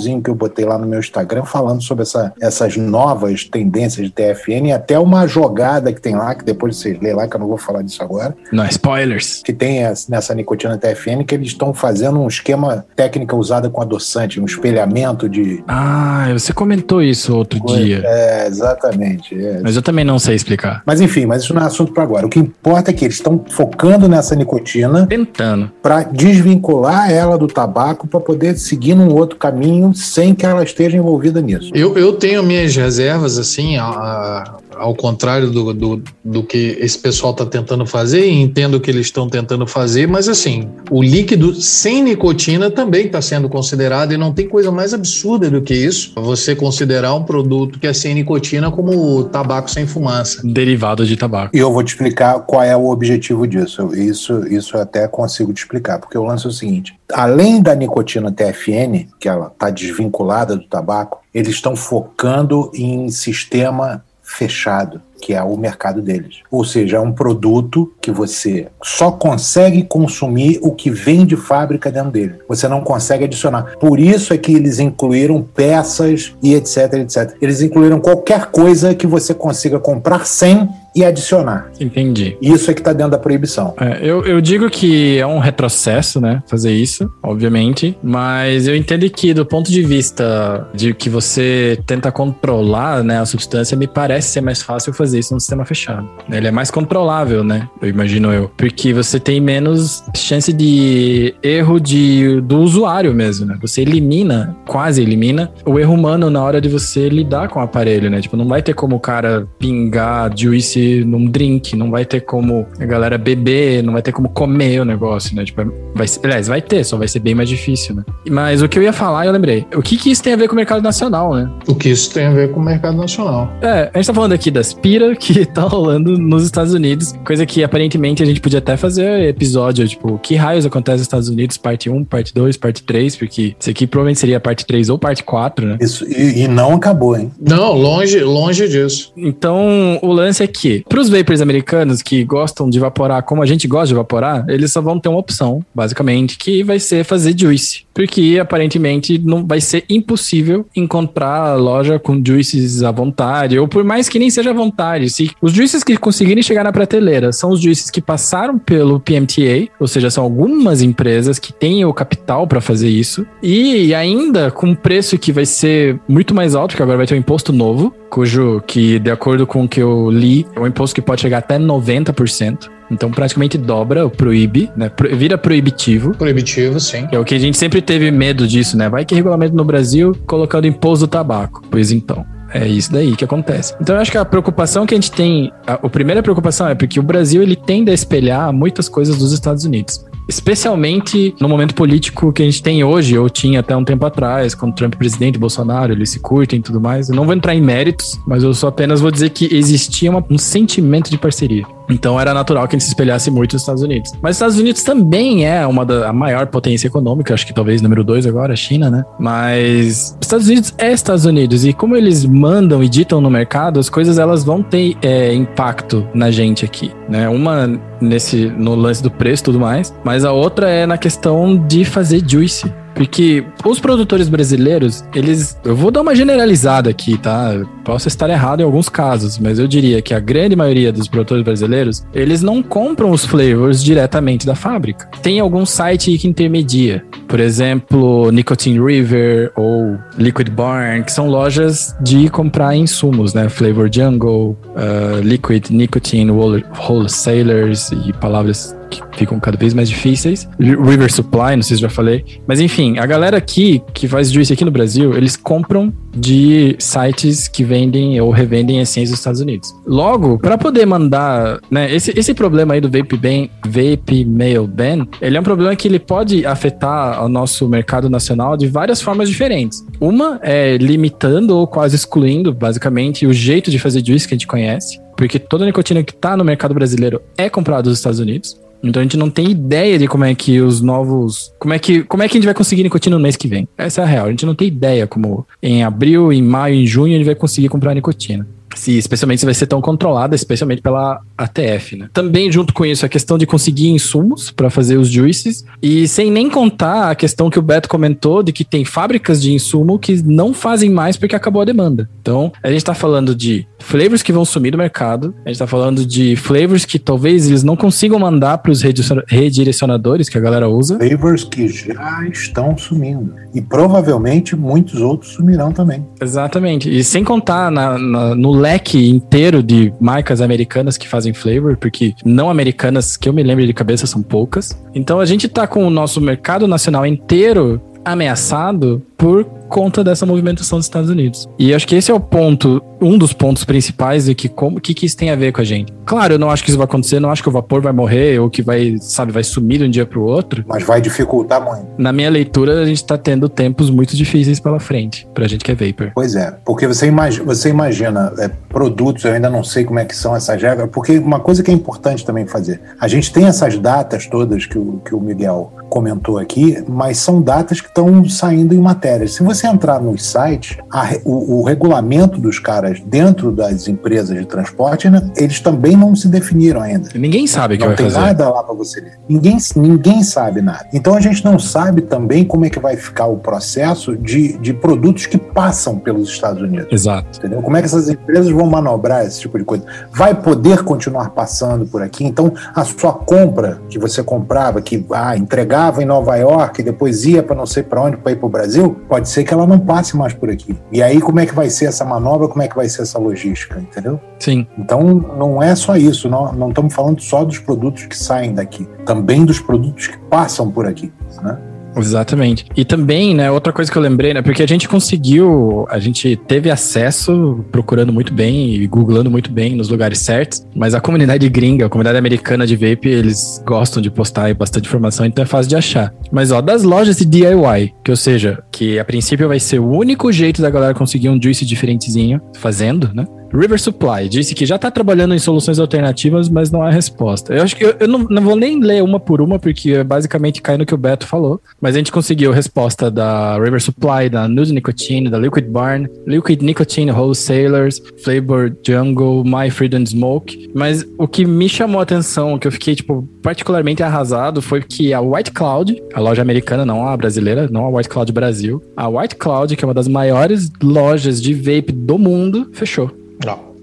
artigozinho que eu botei lá no meu Instagram falando sobre essa, essas novas tendências de TFN e até uma jogada que tem lá, que depois vocês lêem lá, que eu não vou falar disso agora. Não, spoilers. Que tem nessa nicotina TFN que eles estão fazendo um esquema técnica usada com adoçante, um espelhamento de. Ah, você comentou isso outro Coisa, dia. É, exatamente. É. Mas eu também não sei explicar. Mas enfim, mas isso não é assunto para agora. O que importa é que eles estão focando nessa nicotina. Tentando. Para desvincular ela do tabaco para poder seguir num outro caminho sem que ela esteja envolvida nisso. Eu, eu tenho minhas reservas, assim, a, a, ao contrário do, do, do que esse pessoal está tentando fazer, e entendo o que eles estão tentando fazer, mas assim, o líquido sem nicotina também está sendo considerado, e não tem coisa mais absurda do que isso, você considerar um produto que é sem nicotina como tabaco sem fumaça. Derivado de tabaco. E eu vou te explicar qual é o objetivo disso. Isso, isso eu até consigo te explicar, porque o lance é o seguinte: além da nicotina TFN, que ela está desvinculada do tabaco, eles estão focando em sistema fechado, que é o mercado deles. Ou seja, é um produto que você só consegue consumir o que vem de fábrica dentro dele. Você não consegue adicionar. Por isso é que eles incluíram peças e etc, etc. Eles incluíram qualquer coisa que você consiga comprar sem e adicionar. Entendi. Isso é que está dentro da proibição. É, eu, eu digo que é um retrocesso, né? Fazer isso, obviamente. Mas eu entendo que, do ponto de vista de que você tenta controlar né, a substância, me parece ser mais fácil fazer isso num sistema fechado. Ele é mais controlável, né? Eu imagino eu. Porque você tem menos chance de erro de, do usuário mesmo, né? Você elimina, quase elimina, o erro humano na hora de você lidar com o aparelho, né? Tipo, não vai ter como o cara pingar juice num drink, não vai ter como a galera beber, não vai ter como comer o negócio, né? Tipo, vai ser, aliás, vai ter, só vai ser bem mais difícil, né? Mas o que eu ia falar, eu lembrei. O que que isso tem a ver com o mercado nacional, né? O que isso tem a ver com o mercado nacional? É, a gente tá falando aqui das pira *laughs* que tá rolando nos Estados Unidos, coisa que aparentemente a gente podia até fazer episódio, tipo, que raios acontece nos Estados Unidos, parte 1, parte 2, parte 3, porque isso aqui provavelmente seria parte 3 ou parte 4, né? Isso, e, e não acabou, hein? Não, longe, longe disso. Então, o lance é que para os vapers americanos que gostam de evaporar como a gente gosta de evaporar, eles só vão ter uma opção, basicamente, que vai ser fazer juice. Porque aparentemente não vai ser impossível encontrar loja com juices à vontade, ou por mais que nem seja à vontade. Se os juices que conseguirem chegar na prateleira são os juices que passaram pelo PMTA, ou seja, são algumas empresas que têm o capital para fazer isso, e ainda com um preço que vai ser muito mais alto, que agora vai ter um imposto novo, cujo que, de acordo com o que eu li, é um imposto que pode chegar até 90%. Então praticamente dobra o proíbe, né? Pro- Vira proibitivo. Proibitivo, sim. É o que a gente sempre teve medo disso, né? Vai que regulamento no Brasil colocando imposto do tabaco. Pois então. É isso daí que acontece. Então eu acho que a preocupação que a gente tem, a, a primeira preocupação é porque o Brasil ele tende a espelhar muitas coisas dos Estados Unidos. Especialmente no momento político que a gente tem hoje, ou tinha até um tempo atrás, quando Trump é presidente, Bolsonaro, eles se curtem e tudo mais. Eu não vou entrar em méritos, mas eu só apenas vou dizer que existia uma, um sentimento de parceria. Então era natural que gente se espelhasse muito nos Estados Unidos. Mas os Estados Unidos também é uma da a maior potência econômica, acho que talvez número dois agora, a China, né? Mas os Estados Unidos é Estados Unidos e como eles mandam e ditam no mercado, as coisas elas vão ter é, impacto na gente aqui, né? Uma nesse no lance do preço e tudo mais, mas a outra é na questão de fazer juice. Porque os produtores brasileiros, eles. Eu vou dar uma generalizada aqui, tá? Posso estar errado em alguns casos, mas eu diria que a grande maioria dos produtores brasileiros, eles não compram os flavors diretamente da fábrica. Tem algum site que intermedia. Por exemplo, Nicotine River ou Liquid Barn, que são lojas de comprar insumos, né? Flavor Jungle, uh, Liquid Nicotine Wholesalers e palavras que ficam cada vez mais difíceis. River Supply, não sei se já falei. Mas enfim, a galera aqui que faz juice aqui no Brasil, eles compram de sites que vendem ou revendem essências dos Estados Unidos. Logo, para poder mandar, né, esse, esse problema aí do vape ban, vape mail ban, ele é um problema que ele pode afetar o nosso mercado nacional de várias formas diferentes. Uma é limitando ou quase excluindo, basicamente, o jeito de fazer juice que a gente conhece, porque toda a nicotina que está no mercado brasileiro é comprada dos Estados Unidos. Então a gente não tem ideia de como é que os novos. Como é que, como é que a gente vai conseguir nicotina no mês que vem. Essa é a real. A gente não tem ideia como em abril, em maio, em junho a gente vai conseguir comprar nicotina se especialmente se vai ser tão controlada, especialmente pela ATF, né? Também junto com isso a questão de conseguir insumos para fazer os juices e sem nem contar a questão que o Beto comentou de que tem fábricas de insumo que não fazem mais porque acabou a demanda. Então, a gente tá falando de flavors que vão sumir do mercado, a gente tá falando de flavors que talvez eles não consigam mandar para os redirecionadores que a galera usa. Flavors que já estão sumindo e provavelmente muitos outros sumirão também. Exatamente. E sem contar na, na, no leque inteiro de marcas americanas que fazem flavor, porque não americanas que eu me lembro de cabeça são poucas. Então a gente tá com o nosso mercado nacional inteiro ameaçado por conta dessa movimentação dos Estados Unidos. E acho que esse é o ponto, um dos pontos principais de que como que, que isso tem a ver com a gente. Claro, eu não acho que isso vai acontecer, não acho que o vapor vai morrer ou que vai, sabe, vai sumir de um dia para o outro. Mas vai dificultar muito. Na minha leitura, a gente está tendo tempos muito difíceis pela frente, pra gente que é vapor. Pois é, porque você imagina, você imagina é, produtos, eu ainda não sei como é que são essas regras, porque uma coisa que é importante também fazer, a gente tem essas datas todas que o, que o Miguel comentou aqui, mas são datas que estão saindo em matéria. Se você entrar nos sites, a, o, o, regulamento dos caras dentro das empresas de transporte, né, eles também não se definiram ainda. Ninguém sabe o que não vai tem fazer. nada lá para você ler. Ninguém, ninguém sabe nada. Então a gente não sabe também como é que vai ficar o processo de, de produtos que passam pelos Estados Unidos. Exato. Entendeu? Como é que essas empresas vão manobrar esse tipo de coisa? Vai poder continuar passando por aqui? Então a sua compra que você comprava, que ah, entregava em Nova York e depois ia para não sei para onde, para ir para o Brasil, pode ser que ela não passe mais por aqui. E aí, como é que vai ser essa manobra? Como é que vai ser essa logística? Entendeu? Sim. Então, não é só isso. Não, não estamos falando só dos produtos que saem daqui, também dos produtos que passam por aqui. Né? Exatamente. E também, né, outra coisa que eu lembrei, né, porque a gente conseguiu, a gente teve acesso procurando muito bem e googlando muito bem nos lugares certos, mas a comunidade gringa, a comunidade americana de vape, eles gostam de postar bastante informação, então é fácil de achar. Mas ó, das lojas de DIY, que ou seja, que a princípio vai ser o único jeito da galera conseguir um juice diferentezinho fazendo, né? River Supply disse que já está trabalhando em soluções alternativas, mas não há resposta. Eu acho que eu, eu não, não, vou nem ler uma por uma, porque basicamente cai no que o Beto falou. Mas a gente conseguiu resposta da River Supply, da Nude Nicotine, da Liquid Barn, Liquid Nicotine Wholesalers, Flavor Jungle, My Freedom Smoke. Mas o que me chamou a atenção, que eu fiquei, tipo, particularmente arrasado, foi que a White Cloud, a loja americana, não a brasileira, não a White Cloud Brasil, a White Cloud, que é uma das maiores lojas de vape do mundo, fechou.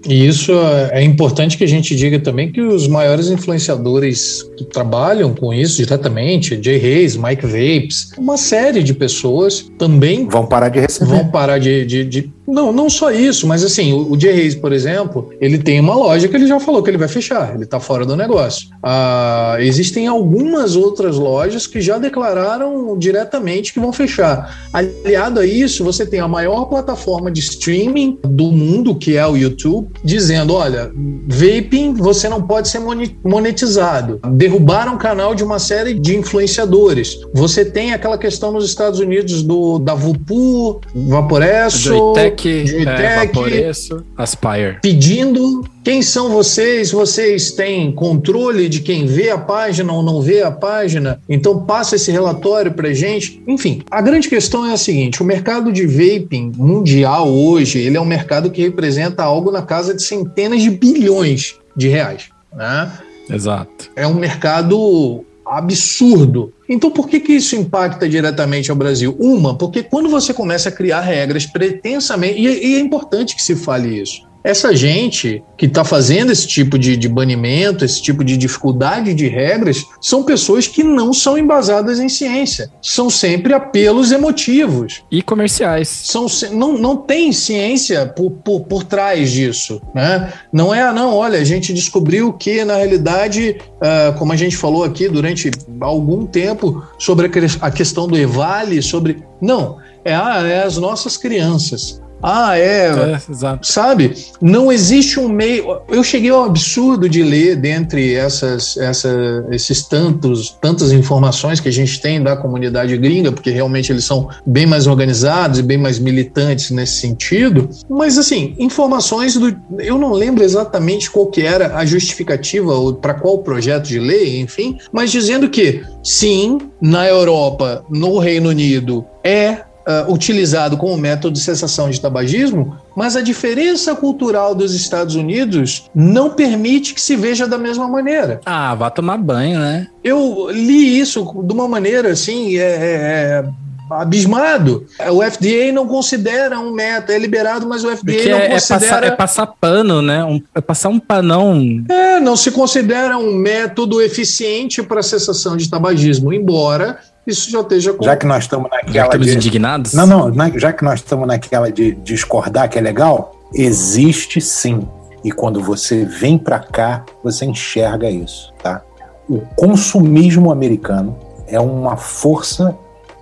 E isso é importante que a gente diga também que os maiores influenciadores que trabalham com isso diretamente, Jay Reis, Mike Vapes, uma série de pessoas também vão parar de receber. Vão parar de, de, de Não, não só isso, mas assim, o, Jay Hayes, por exemplo, ele tem uma loja que ele já falou que ele vai fechar, ele está fora do negócio. Ah, existem algumas outras lojas que já declararam diretamente que vão fechar. Aliado a isso, você tem a maior plataforma de streaming do mundo, que é o YouTube, dizendo: olha, vaping você não pode ser monetizado. Derrubaram o canal de uma série de influenciadores. Você tem aquela questão nos Estados Unidos do da Vupu, Vaporesso, Joytech, Joytech é, Vaporesso, Aspire. Pedindo quem são vocês? Vocês têm controle de quem vê a página ou não vê a página? Então passa esse relatório para gente. Enfim, a grande questão é a seguinte: o mercado de vaping mundial hoje ele é um mercado que representa algo na casa de centenas de bilhões de reais. Né? Exato. É um mercado absurdo. Então, por que, que isso impacta diretamente ao Brasil? Uma, porque quando você começa a criar regras pretensamente, e, e é importante que se fale isso, essa gente que está fazendo esse tipo de, de, banimento, esse tipo de dificuldade de regras, são pessoas que não são embasadas em ciência. São sempre apelos emotivos. E comerciais. São, não, não tem ciência por, por, por trás disso. Né? Não é, ah, não, olha, a gente descobriu que, na realidade, uh, como a gente falou aqui durante algum tempo, sobre a, a questão do EVALE, sobre. Não, é, ah, é as nossas crianças. Ah, é. é sabe? Não existe um meio. Eu cheguei ao absurdo de ler dentre essas, essa, esses tantos, tantas informações que a gente tem da comunidade gringa, porque realmente eles são bem mais organizados e bem mais militantes nesse sentido. Mas assim, informações do. Eu não lembro exatamente qual que era a justificativa ou para qual projeto de lei, enfim, mas dizendo que sim, na Europa, no Reino Unido, é uh, utilizado como método de cessação de tabagismo, mas a diferença cultural dos Estados Unidos não permite que se veja da mesma maneira. Ah, vá tomar banho, né? Eu li isso de uma maneira assim, é, é, é abismado. O FDA não considera um meta, é liberado, mas o FDA Porque não é, considera. É passar, é passar pano, né? Um, é passar um panão. É, não se considera um método eficiente para cessação de tabagismo, embora isso já esteja com... Já que nós estamos naquela. Já de... indignados? Não, não, já que nós estamos naquela de discordar, que é legal, existe sim. E quando você vem para cá, você enxerga isso, tá? O consumismo americano é uma força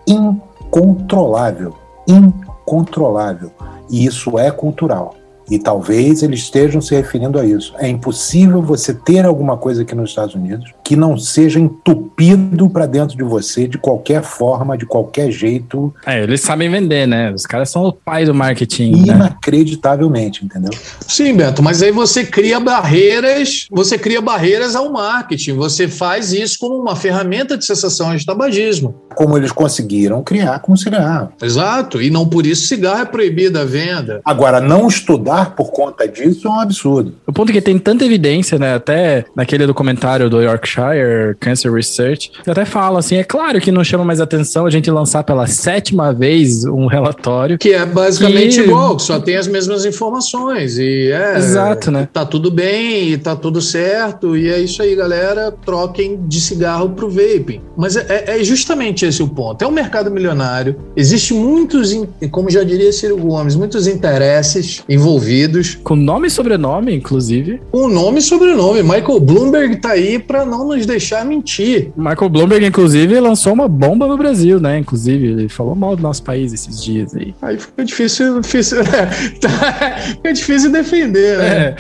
incontrolável, incontrolável. E isso é cultural. E talvez eles estejam se referindo a isso. É impossível você ter alguma coisa aqui nos Estados Unidos que não seja entupido para dentro de você de qualquer forma, de qualquer jeito. É, eles sabem vender, né? Os caras são o pai do marketing. Né? Inacreditavelmente, né? entendeu? Sim, Beto, mas aí você cria barreiras, você cria barreiras ao marketing. Você faz isso como uma ferramenta de cessação de tabagismo. Como eles conseguiram criar com cigarro. Exato, e não por isso cigarro é proibido a venda. Agora, não estudar por conta disso é um absurdo. O ponto é que tem tanta evidência, né? Até naquele documentário do Yorkshire Cancer Research, que até fala assim: é claro que não chama mais atenção a gente lançar pela sétima vez um relatório. Que é basicamente que... igual, só tem as mesmas informações. E é. Exato, né? Tá tudo bem, e tá tudo certo, e é isso aí, galera. Troquem de cigarro pro vaping. Mas é, é justamente esse o ponto. É um mercado milionário, existe muitos, como já diria Ciro Gomes, muitos interesses envolvidos envolvidos. Com nome e sobrenome, inclusive. Com nome e sobrenome. Michael Bloomberg tá aí para não nos deixar mentir. Michael Bloomberg, inclusive, lançou uma bomba no Brasil, né? Inclusive, ele falou mal do nosso país esses dias aí. Aí fica difícil, difícil *laughs* é, tá, fica difícil defender, né?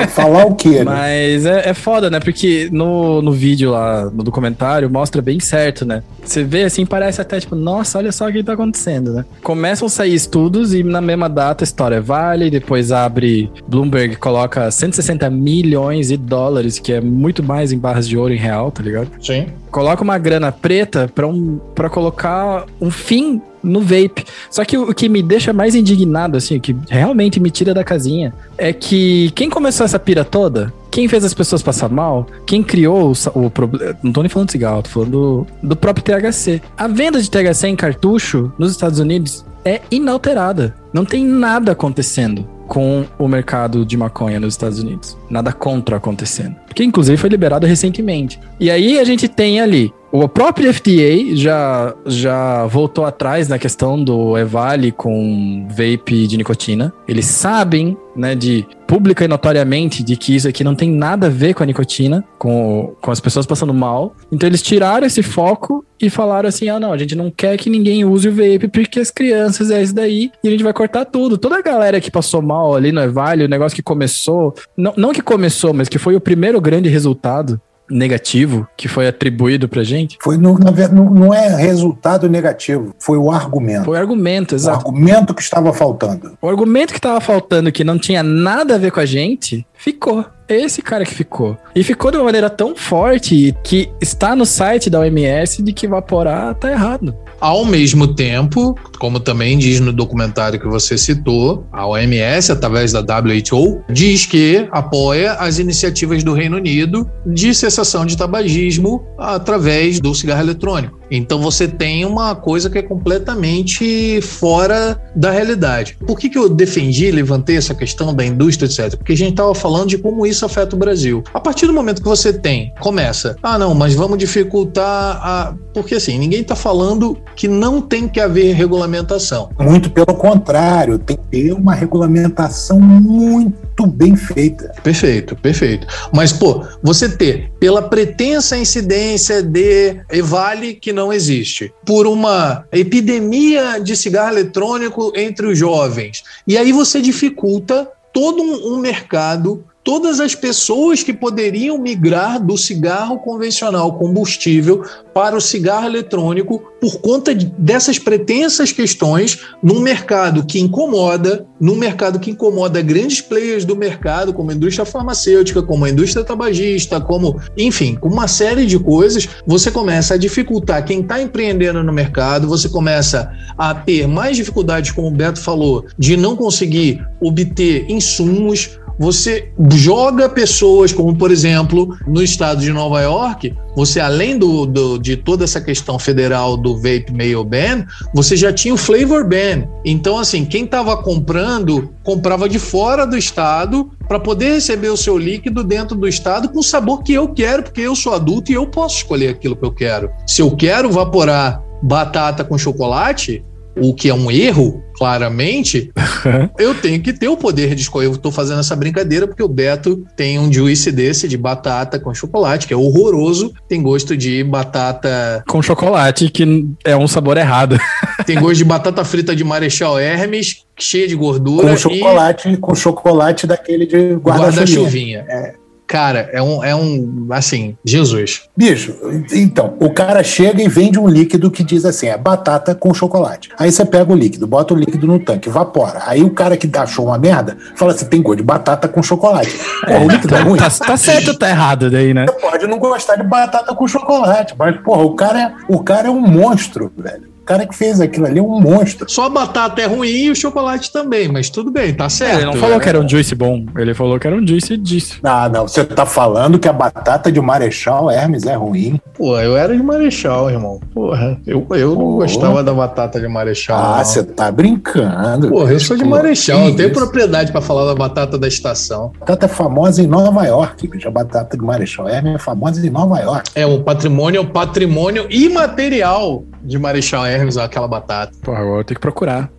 É. Falar o quê? Né? Mas é, é foda, né? Porque no, no vídeo lá, no documentário, mostra bem certo, né? Você vê assim, parece até tipo, nossa, olha só o que tá acontecendo, né? Começam a sair estudos e na mesma data a história vale, depois abre Bloomberg, coloca 160 milhões de dólares, que é muito mais em barras de ouro em real, tá ligado? Sim. Coloca uma grana preta pra, um, pra colocar um fim no vape. Só que o que me deixa mais indignado, assim, o que realmente me tira da casinha, é que quem começou essa pira toda, quem fez as pessoas passar mal, quem criou o, o problema. Não tô nem falando de cigarro, tô falando do, do próprio THC. A venda de THC em cartucho nos Estados Unidos é inalterada. Não tem nada acontecendo com o mercado de maconha nos Estados Unidos. Nada contra acontecendo. Que inclusive foi liberado recentemente. E aí a gente tem ali o próprio FDA já, já voltou atrás na questão do Evale com vape de nicotina. Eles sabem, né, de pública e notoriamente de que isso aqui não tem nada a ver com a nicotina, com, com as pessoas passando mal. Então eles tiraram esse foco e falaram assim: ah, não, a gente não quer que ninguém use o vape porque as crianças é isso daí e a gente vai cortar tudo. Toda a galera que passou mal ali no Evale, o negócio que começou, não, não que começou, mas que foi o primeiro grande resultado negativo que foi atribuído pra gente? Foi no, na, não, não é resultado negativo, foi o argumento. Foi o argumento, exato. O argumento que estava faltando. O argumento que estava faltando, que não tinha nada a ver com a gente, ficou. Esse cara que ficou. E ficou de uma maneira tão forte que está no site da OMS de que evaporar tá errado. Ao mesmo tempo, como também diz no documentário que você citou, a OMS, através da WHO, diz que apoia as iniciativas do Reino Unido de cessação de tabagismo através do cigarro eletrônico. Então você tem uma coisa que é completamente fora da realidade. Por que, que eu defendi, levantei essa questão da indústria, etc? Porque a gente estava falando de como isso afeta o Brasil. A partir do momento que você tem, começa, ah, não, mas vamos dificultar a. Porque assim, ninguém está falando que não tem que haver regulamentação. Muito pelo contrário, tem que ter uma regulamentação muito bem feita. Perfeito, perfeito. Mas, pô, você ter, pela pretensa incidência de Evale, que não existe, por uma epidemia de cigarro eletrônico entre os jovens, e aí você dificulta todo um, um mercado todas as pessoas que poderiam migrar do cigarro convencional combustível para o cigarro eletrônico por conta dessas pretensas questões num mercado que incomoda, num mercado que incomoda grandes players do mercado, como a indústria farmacêutica, como a indústria tabagista, como, enfim, uma série de coisas, você começa a dificultar quem está empreendendo no mercado, você começa a ter mais dificuldades, como o Beto falou, de não conseguir obter insumos, você joga pessoas, como por exemplo, no estado de Nova York, você além do, do, de toda essa questão federal do vape mail ban, você já tinha o flavor ban. Então, assim, quem estava comprando, comprava de fora do estado para poder receber o seu líquido dentro do estado com o sabor que eu quero, porque eu sou adulto e eu posso escolher aquilo que eu quero. Se eu quero vaporar batata com chocolate, o que é um erro, claramente, *laughs* eu tenho que ter o poder de escolher. Eu estou fazendo essa brincadeira porque o Beto tem um juice desse de batata com chocolate, que é horroroso. Tem gosto de batata. Com chocolate, que é um sabor errado. *laughs* tem gosto de batata frita de Marechal Hermes, cheia de gordura. Com chocolate, e... com chocolate daquele de guarda-chuvinha. Guarda é. Cara, é um, é um. Assim, Jesus. Bicho, então, o cara chega e vende um líquido que diz assim: é batata com chocolate. Aí você pega o líquido, bota o líquido no tanque, evapora. Aí o cara que achou uma merda fala assim: tem gosto de batata com chocolate. Porra, é, o líquido é ruim. Tá, tá certo ou tá errado daí, né? Você pode não gostar de batata com chocolate, mas, porra, o cara é, o cara é um monstro, velho. O cara que fez aquilo ali é um monstro. Só a batata é ruim e o chocolate também, mas tudo bem, tá certo. Ele não falou é. que era um juice bom, ele falou que era um juice disso. Ah, não, você tá falando que a batata de Marechal Hermes é ruim. Pô, eu era de Marechal, irmão. Porra, eu, eu não gostava da batata de Marechal. Ah, você tá brincando. Porra, eu sou de Marechal, eu tenho propriedade para falar da batata da estação. A batata é famosa em Nova York, bicho. A batata de Marechal Hermes é famosa em Nova York. É, o patrimônio é o patrimônio imaterial de Marechal Hermes, aquela batata. Porra, agora eu tenho que procurar.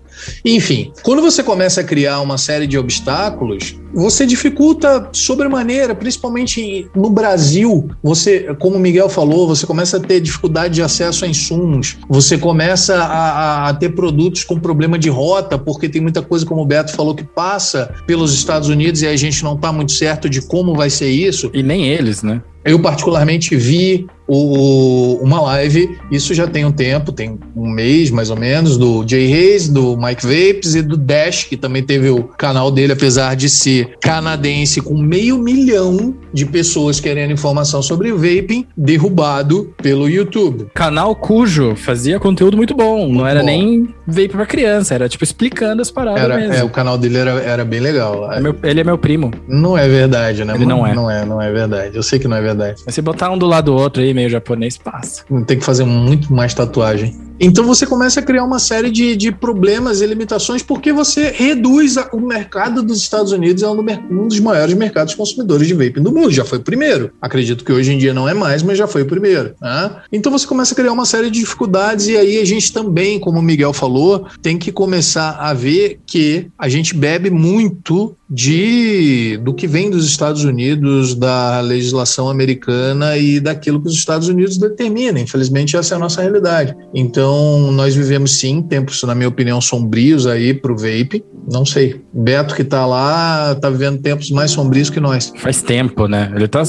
Enfim, quando você começa a criar uma série de obstáculos, você dificulta sobremaneira, principalmente no Brasil. Você, como o Miguel falou, você começa a ter dificuldade de acesso a insumos, você começa a, a ter produtos com problema de rota, porque tem muita coisa, como o Beto falou, que passa pelos Estados Unidos e a gente não está muito certo de como vai ser isso. E nem eles, né? Eu, particularmente, vi o, uma live, isso já tem um tempo, tem um mês mais ou menos, do Jay Hayes, do Mike Vapes e do Dash, que também teve o canal dele, apesar de ser canadense, com meio milhão de pessoas querendo informação sobre vaping, derrubado pelo YouTube. Canal cujo fazia conteúdo muito bom, muito não era bom. nem vape pra criança, era tipo explicando as paradas era, mesmo. É, o canal dele era, era bem legal. É meu, ele é meu primo. Não é verdade, né? Ele não é. Não é, não é verdade. Eu sei que não é verdade. Mas se botar um do lado do outro aí, meio japonês, passa. Tem que fazer muito mais tatuagem. Então você começa a criar uma série de, de problemas e limitações porque você reduz a, o mercado dos Estados Unidos é um, do, dos maiores mercados consumidores de vaping do mundo. Já foi o primeiro. Acredito que hoje em dia não é mais, mas já foi o primeiro. Né? Então você começa a criar uma série de dificuldades e aí a gente também, como o Miguel falou, tem que começar a ver que a gente bebe muito de do que vem dos Estados Unidos, da legislação americana e daquilo que os Estados Unidos determinam. Infelizmente, essa é a nossa realidade. Então, nós vivemos sim tempos, na minha opinião, sombrios aí para o vape. Não sei. Beto que está lá, está vivendo tempos mais sombrios que nós. Faz tempo, né? Ele tá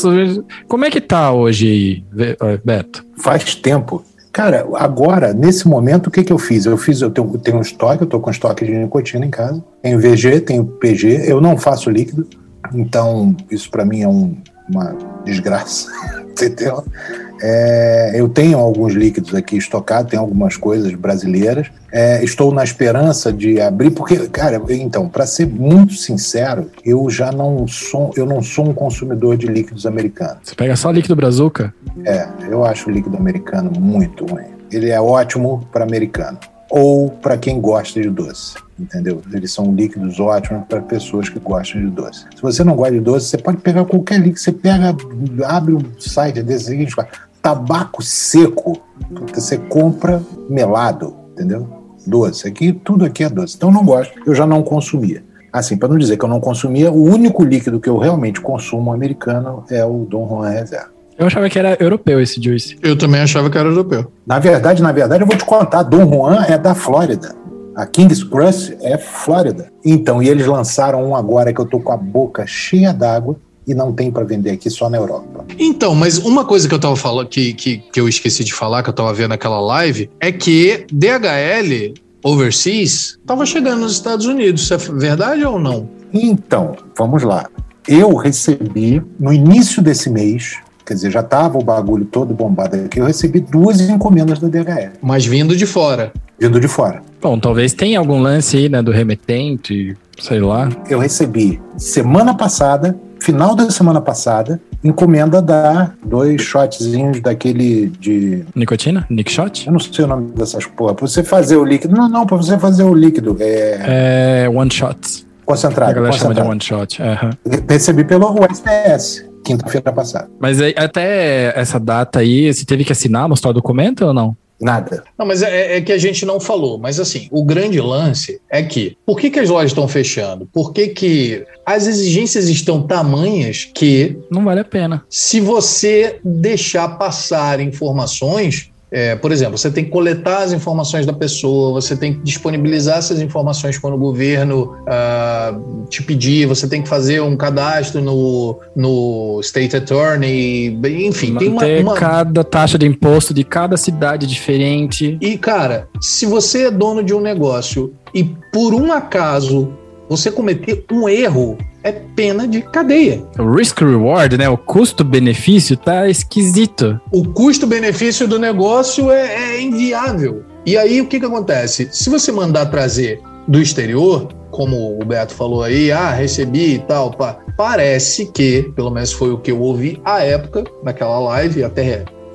Como é que tá hoje, Beto? Faz tempo. Cara, agora, nesse momento, o que, que eu fiz? Eu fiz, eu tenho, eu tenho um estoque, eu estou com estoque de nicotina em casa. Tenho VG, tenho PG, eu não faço líquido, então isso para mim é um, uma desgraça. *laughs* Entendeu? É, eu tenho alguns líquidos aqui estocados, tenho algumas coisas brasileiras. É, estou na esperança de abrir, porque, cara, então, para ser muito sincero, eu já não sou, eu não sou um consumidor de líquidos americanos. Você pega só líquido brazuca? É, eu acho o líquido americano muito ruim. Ele é ótimo para americano ou para quem gosta de doce, entendeu? Eles são líquidos ótimos para pessoas que gostam de doce. Se você não gosta de doce, você pode pegar qualquer líquido, você pega, abre um site desse seguinte, tabaco seco, você compra melado, entendeu? Doce. Aqui, tudo aqui é doce. Então, não gosto, eu já não consumia. Assim, para não dizer que eu não consumia, o único líquido que eu realmente consumo americano é o Dom Juan Reserva. Eu achava que era europeu esse juice. Eu também achava que era europeu. Na verdade, na verdade, eu vou te contar, Dom Juan é da Flórida. A King's Crush é Flórida. Então, e eles lançaram um agora que eu tô com a boca cheia d'água, e não tem para vender aqui só na Europa. Então, mas uma coisa que eu tava falando, que, que, que eu esqueci de falar, que eu tava vendo naquela live, é que DHL overseas estava chegando nos Estados Unidos. Isso é verdade ou não? Então, vamos lá. Eu recebi no início desse mês, quer dizer, já estava o bagulho todo bombado aqui, eu recebi duas encomendas da DHL. Mas vindo de fora. Vindo de fora. Bom, talvez tenha algum lance aí, né, do remetente, sei lá. Eu recebi semana passada final da semana passada, encomenda dar dois shotzinhos daquele de. Nicotina? Nick Shot? Eu não sei o nome dessas porra. Pra você fazer o líquido. Não, não, pra você fazer o líquido. É. É One Shot. Concentrado. A galera concentrado. chama de One Shot. Uhum. Recebi pelo USPS. Quinta-feira passada. Mas até essa data aí, você teve que assinar, mostrar o documento ou não? Nada. Não, mas é, é, que a gente não falou. Mas assim, o grande lance é que por que, que as lojas estão fechando? Por que, que as exigências estão tamanhas que. Não vale a pena. Se você deixar passar informações, é, por exemplo, você tem que coletar as informações da pessoa, você tem que disponibilizar essas informações quando o governo uh, te pedir, você tem que fazer um cadastro no, no State Attorney, enfim, Manter tem uma, uma, cada taxa de imposto de cada cidade diferente. E, cara, se você é dono de um negócio e por um acaso você cometer um erro, é pena de cadeia. O risk reward, né? O custo-benefício tá esquisito. O custo-benefício do negócio é, é inviável. E aí o que, que acontece? Se você mandar trazer do exterior, como o Beto falou aí, ah, recebi e tal, pá, parece que, pelo menos foi o que eu ouvi à época, naquela live, até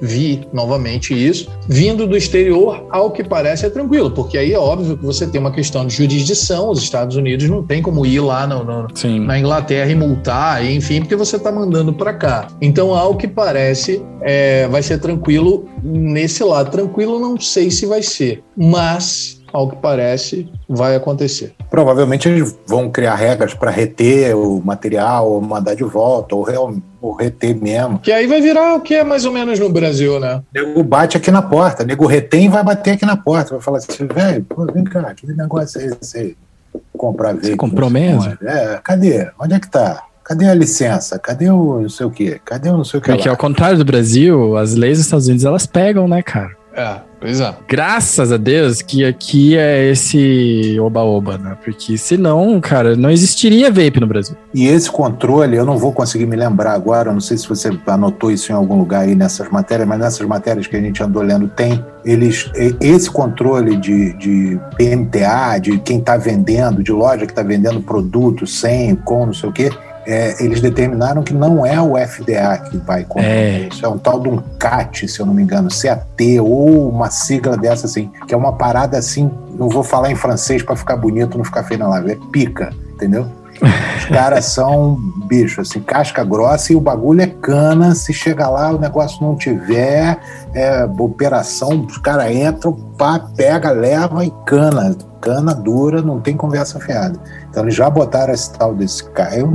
vi novamente isso, vindo do exterior, ao que parece é tranquilo, porque aí é óbvio que você tem uma questão de jurisdição, os Estados Unidos não tem como ir lá no, no, na Inglaterra e multar, enfim, porque você está mandando para cá. Então, ao que parece, é, vai ser tranquilo nesse lado. Tranquilo, não sei se vai ser, mas ao que parece, vai acontecer. Provavelmente eles vão criar regras para reter o material, ou mandar de volta, ou, real, reter mesmo. Que aí vai virar o que é mais ou menos no Brasil, né? Nego bate aqui na porta, nego retém e vai bater aqui na porta. Vai falar assim, velho, vem cá, que negócio é esse aí? Comprar veículo. Você comprou mesmo? É, cadê? Onde é que tá? Cadê a licença? Cadê o não sei o quê? Cadê o não sei o que Porque ao contrário do Brasil, as leis dos Estados Unidos, elas pegam, né, cara? É, pois é. Graças a Deus que aqui é esse oba-oba, né? Porque senão, cara, não existiria vape no Brasil. E esse controle, eu não vou conseguir me lembrar agora, não sei se você anotou isso em algum lugar aí nessas matérias, mas nessas matérias que a gente andou lendo tem, eles, esse controle de, de PMTA, de quem está vendendo, de loja que está vendendo produto sem, com, não sei o quê, é, eles determinaram que não é o FDA que vai controlar é. isso. É um tal de um CAT, se eu não me engano, CAT, ou uma sigla dessa assim, que é uma parada assim, não vou falar em francês para ficar bonito, não ficar feio na live, é pica, entendeu? Os *laughs* caras são bicho, assim, casca grossa e o bagulho é cana. Se chegar lá, o negócio não tiver, é operação, os caras entram, pá, pega, leva e cana. Cana dura, não tem conversa fiada. Então eles já botaram esse tal desse cara. Eu,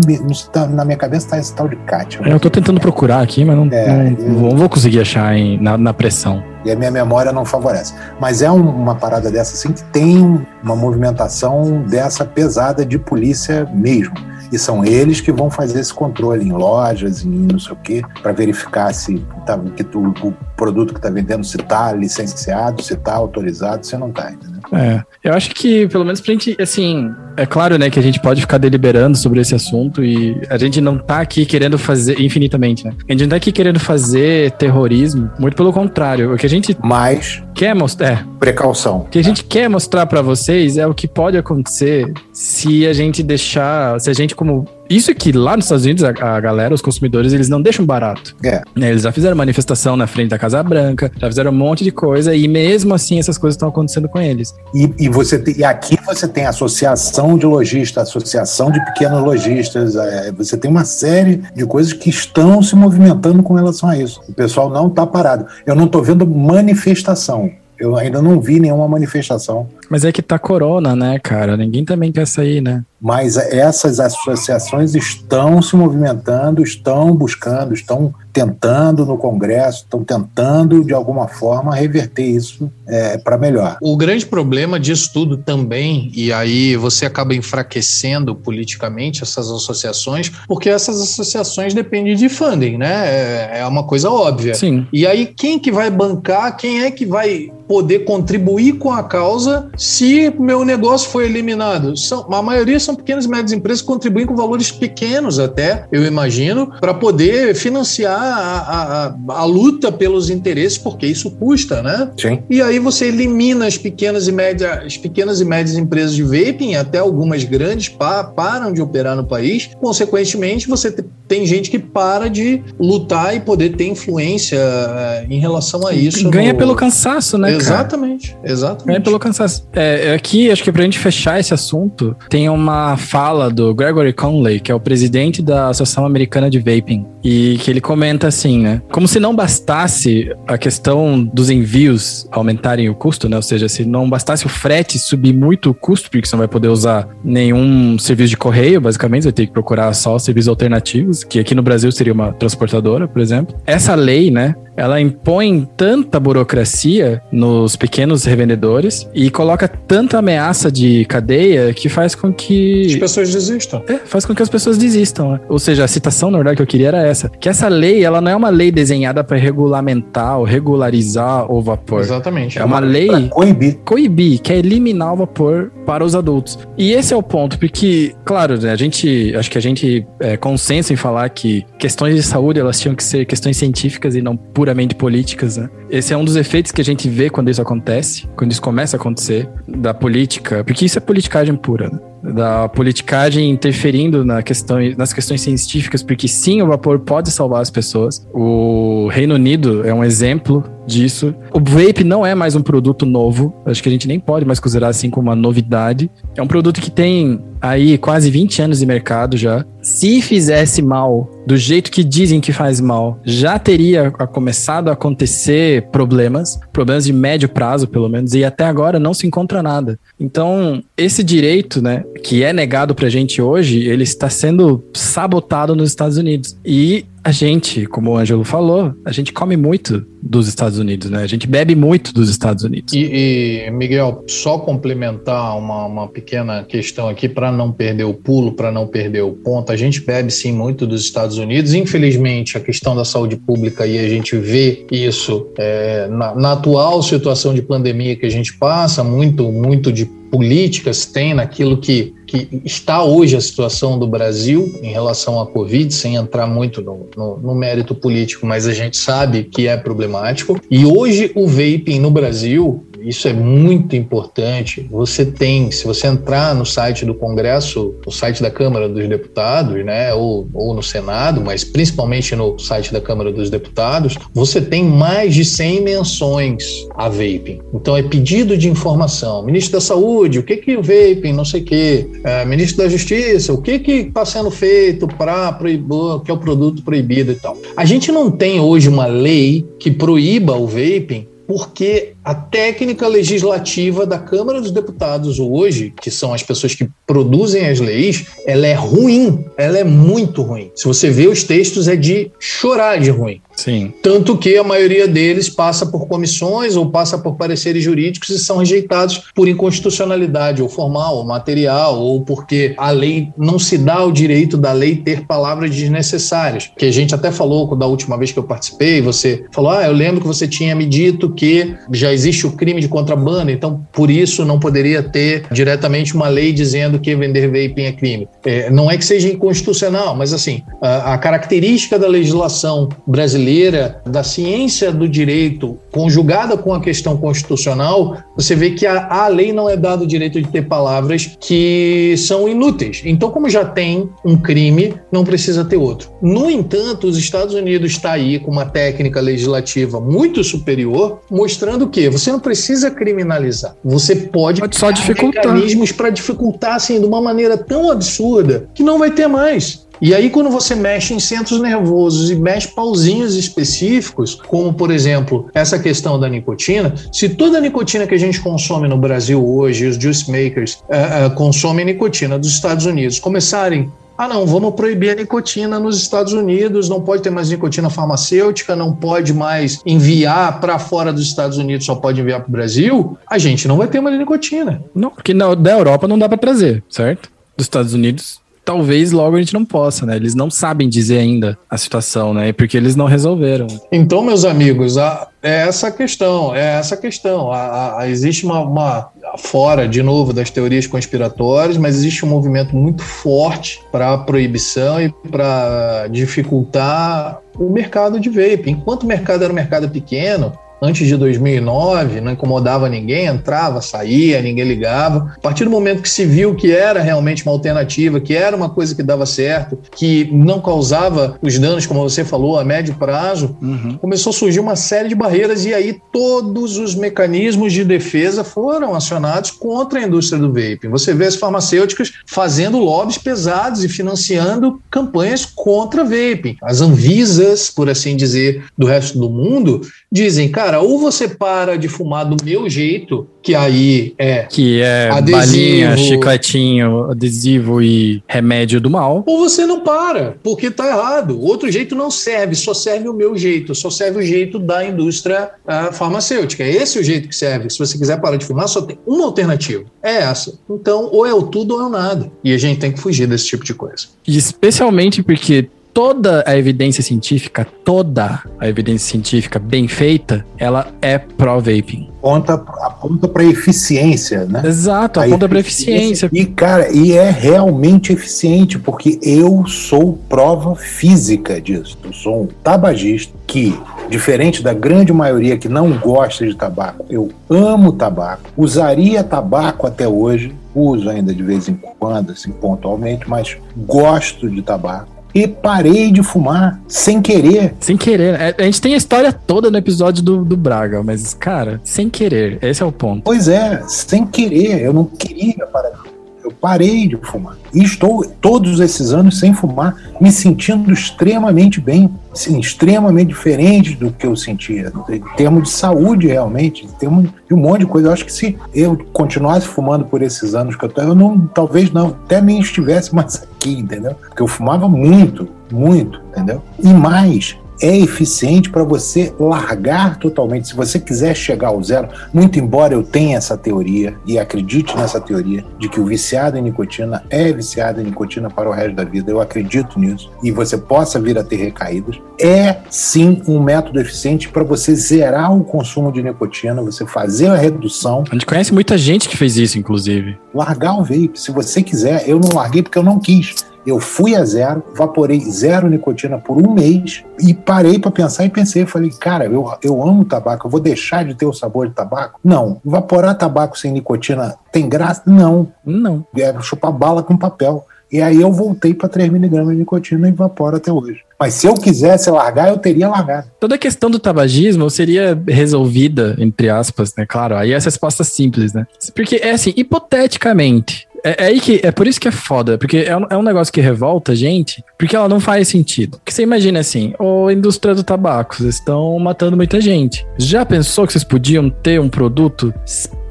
tá, na minha cabeça tá esse tal de Kátia. Eu tô tentando procurar aqui, mas não, é, não, eu, vou conseguir achar em, na, na, pressão. E a minha memória não favorece. Mas é um, uma parada dessa assim que tem uma movimentação dessa pesada de polícia mesmo. E são eles que vão fazer esse controle em lojas, em não sei o quê, para verificar se tá, que tu, o produto que está vendendo se está licenciado, se está autorizado, se não está, entendeu? É, eu acho que, pelo menos pra gente, assim, é claro, né, que a gente pode ficar deliberando sobre esse assunto e a gente não tá aqui querendo fazer, infinitamente, né? A gente não tá aqui querendo fazer terrorismo, muito pelo contrário. O que a gente mais quer mostrar, é, precaução. O que a gente quer mostrar para vocês é o que pode acontecer se a gente deixar, se a gente como isso que lá nos Estados Unidos, a, a, galera, os consumidores, eles não deixam barato. É. Né, eles já fizeram manifestação na frente da Casa Branca, já fizeram um monte de coisa, e mesmo assim essas coisas estão acontecendo com eles. E, e você e aqui você tem associação de lojistas, associação de pequenos lojistas, é, você tem uma série de coisas que estão se movimentando com relação a isso. O pessoal não está parado. Eu não estou vendo manifestação. Eu ainda não vi nenhuma manifestação. Mas é que tá corona, né, cara? Ninguém também quer sair, né? Mas essas associações estão se movimentando, estão buscando, estão tentando no Congresso, estão tentando de alguma forma reverter isso é, para melhor. O grande problema disso tudo também, e aí você acaba enfraquecendo politicamente essas associações, porque essas associações dependem de funding, né? É, é uma coisa óbvia. Sim. E aí quem que vai bancar, quem é que vai poder contribuir com a causa se meu negócio foi eliminado? São, a maioria são pequenas e médias empresas que contribuem com valores pequenos até, eu imagino, para poder financiar a, a, a, luta pelos interesses, porque isso custa, né? Sim. E aí você elimina as pequenas e médias, as pequenas e médias empresas de vaping, até algumas grandes pa, param de operar no país. Consequentemente, você tem gente que para de lutar e poder ter influência eh, em relação a isso. Ganha no... pelo cansaço, né? Exatamente, cara? exatamente. Ganha pelo cansaço. É, aqui, acho que pra gente fechar esse assunto, tem uma fala do Gregory Conley, que é o presidente da Associação Americana de Vaping, e que ele comenta assim, né? Como se não bastasse a questão dos envios aumentarem o custo, né? Ou seja, se não bastasse o frete subir muito o custo, porque você não vai poder usar nenhum serviço de correio, basicamente, você vai ter que procurar só serviços alternativos, que aqui no Brasil seria uma transportadora, por exemplo. Essa lei, né? Ela impõe tanta burocracia nos pequenos revendedores e coloca tanta ameaça de cadeia que faz com que. As pessoas desistam. É, faz com que as pessoas desistam. Né? Ou seja, a citação, na verdade, que eu queria era essa: que essa lei, ela não é uma lei desenhada para regulamentar ou regularizar o vapor. Exatamente. É uma lei. Coibir. Coibir, que é eliminar o vapor para os adultos. E esse é o ponto, porque, claro, né, a gente. Acho que a gente é consenso em falar que questões de saúde elas tinham que ser questões científicas e não pura puramente políticas, né? Esse é um dos efeitos que a gente vê quando isso acontece, quando isso começa a acontecer, da política, porque isso é politicagem pura, né? da politicagem interferindo na questão, nas questões científicas, porque sim, o vapor pode salvar as pessoas. O Reino Unido é um exemplo disso. O vape não é mais um produto novo, acho que a gente nem pode mais considerar assim como uma novidade. É um produto que tem aí quase 20 anos de mercado já. Se fizesse mal do jeito que dizem que faz mal, já teria começado a acontecer problemas, problemas de médio prazo, pelo menos, e até agora não se encontra nada. Então, esse direito, né, que é negado pra gente hoje, ele está sendo sabotado nos Estados Unidos. E a gente, como o Ângelo falou, a gente come muito dos Estados Unidos, né? A gente bebe muito dos Estados Unidos. E, e Miguel, só complementar uma, uma pequena questão aqui para não perder o pulo, para não perder o ponto. A gente bebe sim muito dos Estados Unidos. Infelizmente, a questão da saúde pública e a gente vê isso é, na, na atual situação de pandemia que a gente passa, muito, muito de políticas tem naquilo que, que está hoje a situação do Brasil em relação à Covid, sem entrar muito no, no, no, mérito político, mas a gente sabe que é problemático. E hoje o vaping no Brasil, isso é muito importante. Você tem, se você entrar no site do Congresso, no site da Câmara dos Deputados, né, ou, ou no Senado, mas principalmente no site da Câmara dos Deputados, você tem mais de 100 menções a vaping. Então é pedido de informação. Ministro da Saúde, o que que o vaping, não sei o quê. É, ministro da Justiça, o que que está sendo feito para proibir, que é o produto proibido e tal. A gente não tem hoje uma lei que proíba o vaping porque a técnica legislativa da Câmara dos Deputados hoje, que são as pessoas que produzem as leis, ela é ruim, ela é muito ruim. Se você vê os textos, é de chorar de ruim. Sim. Tanto que a maioria deles passa por comissões ou passa por pareceres jurídicos e são rejeitados por inconstitucionalidade ou formal, ou material, ou porque a lei não se dá o direito da lei ter palavras desnecessárias. Que a gente até falou da última vez que eu participei, você falou: "Ah, eu lembro que você tinha me dito que já existe o crime de contrabando, então por isso não poderia ter diretamente uma lei dizendo que vender vaping é crime". É, não é que seja inconstitucional, mas assim, a, a característica da legislação brasileira da ciência do direito, conjugada com a questão constitucional, você vê que a, a lei não é dado o direito de ter palavras que são inúteis. Então, como já tem um crime, não precisa ter outro. No entanto, os Estados Unidos está aí com uma técnica legislativa muito superior, mostrando que você não precisa criminalizar. Você pode, pode só dificultar mecanismos para dificultar assim de uma maneira tão absurda que não vai ter mais. E aí, quando você mexe em centros nervosos e mexe pauzinhos específicos, como por exemplo essa questão da nicotina, se toda a nicotina que a gente consome no Brasil hoje, os juice makers uh, uh, consomem nicotina dos Estados Unidos, começarem ah, não, vamos proibir a nicotina nos Estados Unidos, não pode ter mais nicotina farmacêutica, não pode mais enviar para fora dos Estados Unidos, só pode enviar para o Brasil, a gente não vai ter mais nicotina. Não, porque na, da Europa não dá para trazer, certo? Dos Estados Unidos talvez logo a gente não possa, né? Eles não sabem dizer ainda a situação, né? Porque eles não resolveram. Então, meus amigos, a, é essa questão, é essa questão. A, a, existe uma, uma, fora, de novo, das teorias conspiratórias, mas existe um movimento muito forte para a proibição e para dificultar o mercado de vape. Enquanto o mercado era um mercado pequeno, antes de 2009, não incomodava ninguém, entrava, saía, ninguém ligava. A partir do momento que se viu que era realmente uma alternativa, que era uma coisa que dava certo, que não causava os danos, como você falou, a médio prazo, uhum. começou a surgir uma série de barreiras e aí todos os mecanismos de defesa foram acionados contra a indústria do vaping. Você vê as farmacêuticas fazendo lobbies pesados e financiando campanhas contra vaping. As Anvisas, por assim dizer, do resto do mundo, dizem, cara, ou você para de fumar do meu jeito, que aí é. Que é adesivo, balinha, chicletinho, adesivo e remédio do mal. Ou você não para, porque tá errado. Outro jeito não serve, só serve o meu jeito, só serve o jeito da indústria uh, farmacêutica. É esse o jeito que serve. Se você quiser parar de fumar, só tem uma alternativa. É essa. Então, ou é o tudo ou é o nada. E a gente tem que fugir desse tipo de coisa. Especialmente porque toda a evidência científica, toda a evidência científica bem feita, ela é pró-vaping. Aponta, aponta para eficiência, né? Exato, aponta para eficiência. E, cara, e é realmente eficiente, porque eu sou prova física disso. Eu sou um tabagista que, diferente da grande maioria que não gosta de tabaco, eu amo tabaco, usaria tabaco até hoje, uso ainda de vez em quando, assim, pontualmente, mas gosto de tabaco e parei de fumar sem querer. Sem querer. É, a gente tem a história toda no episódio do, do Braga, mas, cara, sem querer. Esse é o ponto. Pois é, sem querer. Eu não queria parar de eu parei de fumar. E estou todos esses anos sem fumar, me sentindo extremamente bem, extremamente diferente do que eu sentia, em termos de saúde realmente, em termos de um monte de coisa. Eu acho que se eu continuasse fumando por esses anos que eu tô, eu não, talvez não, até nem estivesse mais *laughs* aqui, entendeu? Porque eu fumava muito, muito, entendeu? E mais, é eficiente para você largar totalmente. Se você quiser chegar ao zero, muito embora eu tenha essa teoria e acredite nessa teoria de que o viciado em nicotina é viciado em nicotina para o resto da vida, eu acredito nisso e você possa vir a ter recaídas, é sim um método eficiente para você zerar o consumo de nicotina, você fazer a redução. A gente conhece muita gente que fez isso, inclusive. Largar o vape, se você quiser. Eu não larguei porque eu não quis Eu fui a zero, vaporei zero nicotina por um mês e parei para pensar e pensei, falei, cara, eu, eu amo tabaco, eu vou deixar de ter o sabor de tabaco? Não. Vaporar tabaco sem nicotina tem graça? Não. Não. É chupar bala com papel. E aí eu voltei para 3mg de nicotina e vaporo até hoje. Mas se eu quisesse largar, eu teria largado. Toda a questão do tabagismo seria resolvida, entre aspas, né? Claro, aí essa resposta simples, né? Porque é assim, hipoteticamente, é, é, aí que, é por isso que é foda, porque é um, é um negócio que revolta a gente, porque ela não faz sentido. Você imagina assim, a indústria do tabaco, vocês estão matando muita gente. Já pensou que vocês podiam ter um produto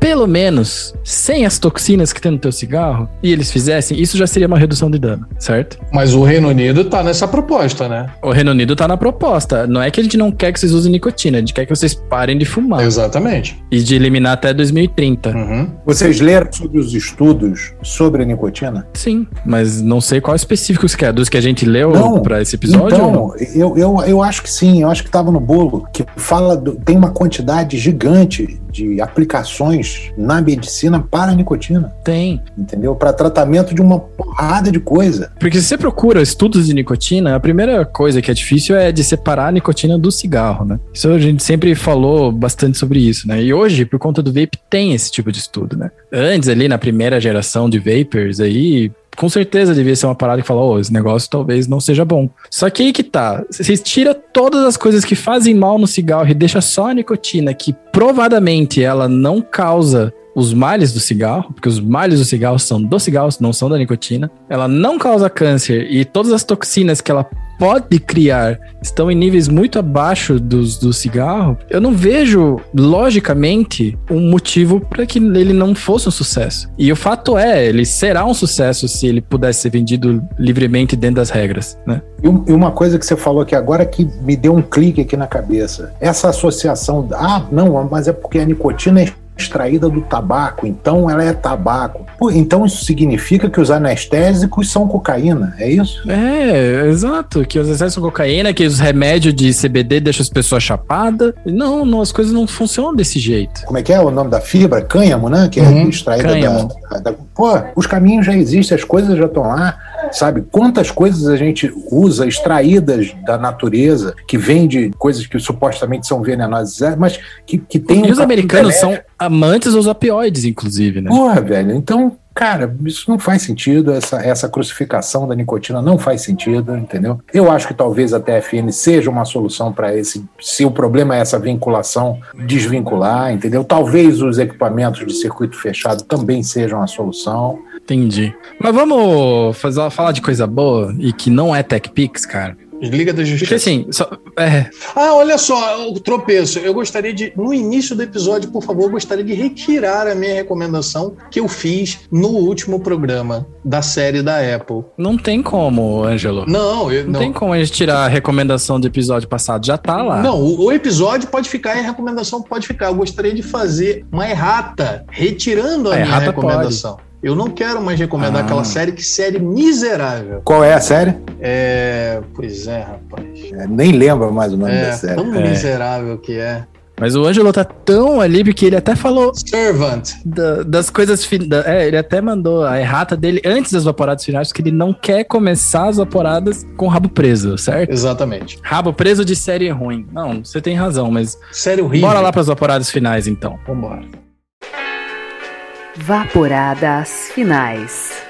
pelo menos sem as toxinas que tem no teu cigarro e eles fizessem, isso já seria uma redução de dano, certo? Mas o Reino Unido tá nessa proposta, né? O Reino Unido tá na proposta. Não é que a gente não quer que vocês usem nicotina, a gente quer que vocês parem de fumar. Exatamente. E de eliminar até 2030. Uhum. Vocês leram sobre os estudos sobre a nicotina? Sim, mas não sei qual específico você quer. Dos que a gente leu para esse episódio? Então, eu, eu, eu acho que sim, eu acho que estava no bolo, que fala, do- tem uma quantidade gigante de aplicações na medicina para a nicotina, Tem. entendeu? Para tratamento de uma porrada de coisa. Porque se você procura estudos de nicotina, a primeira coisa que é difícil é de separar a nicotina do cigarro, né? Isso a gente sempre falou bastante sobre isso, né? E hoje, por conta do vape, tem esse tipo de estudo, né? Antes, ali na primeira geração de vapers aí, com certeza devia ser uma parada que fala, ô, esse negócio talvez não seja bom. Só que aí que tá, vocês tiram todas as coisas que fazem mal no cigarro e deixa só a nicotina, que provadamente ela não causa os males do cigarro, porque os males do cigarro são do cigarro, não são da nicotina. Ela não causa câncer e todas as toxinas que ela pode criar estão em níveis muito abaixo dos do cigarro. Eu não vejo, logicamente, um motivo para que ele não fosse um sucesso. E o fato é, ele será um sucesso se ele pudesse ser vendido livremente dentro das regras, né? E um- e uma coisa que você falou aqui agora que me deu um clique aqui na cabeça. Essa associação, ah, não, mas é porque a nicotina é extraída do tabaco, então ela é tabaco. Pô, então isso significa que os anestésicos são cocaína, é isso? É, exato. Que os excessos de cocaína, que os remédios de CBD deixam as pessoas chapadas. Não, não, as coisas não funcionam desse jeito. Como é que é o nome da fibra? Cânhamo, né? Que é Uhum, extraída cânhamo. da, da- Pô, os caminhos já existem, as coisas já estão lá. Sabe quantas coisas a gente usa extraídas da natureza, que vem de coisas que supostamente são venenosas, é, mas que, que tem E os um americanos benéfico. são amantes dos opioides, inclusive, né? Porra, velho, então, cara, isso não faz sentido, essa, essa crucificação da nicotina não faz sentido, entendeu? Eu acho que talvez a TFN seja uma solução para esse, se o problema é essa vinculação, desvincular, entendeu? Talvez os equipamentos de circuito fechado também sejam a solução. Entendi. Mas vamos fazer, falar de coisa boa e que não é TechPix, cara. Liga da Justiça. Porque assim, só, é, Ah, olha só, o tropeço. Eu gostaria de, no início do episódio, por favor, eu gostaria de retirar a minha recomendação que eu fiz no último programa da série da Apple. não tem como, Ângelo. Não, eu, Não, não. tem como a gente tirar a recomendação do episódio passado. Já tá lá. Não, o, o episódio pode ficar e a recomendação pode ficar. Eu gostaria de fazer uma errata, retirando a A minha recomendação. Eu não quero mais recomendar Ah. aquela série, que série miserável. Qual é a série? É. Pois é, rapaz. É, nem lembro mais o nome da É, série. tão É. miserável que é. Mas o Ângelo tá tão ali porque ele até falou Servant. da- das coisas. fin- da- é, ele até mandou a errata dele antes das vaporadas finais, porque ele não quer começar as vaporadas com o rabo preso, certo? Exatamente. Rabo preso de série ruim. Não, você tem razão, mas Série horrível. bora lá pras vaporadas finais então. Vambora. Vaporadas finais.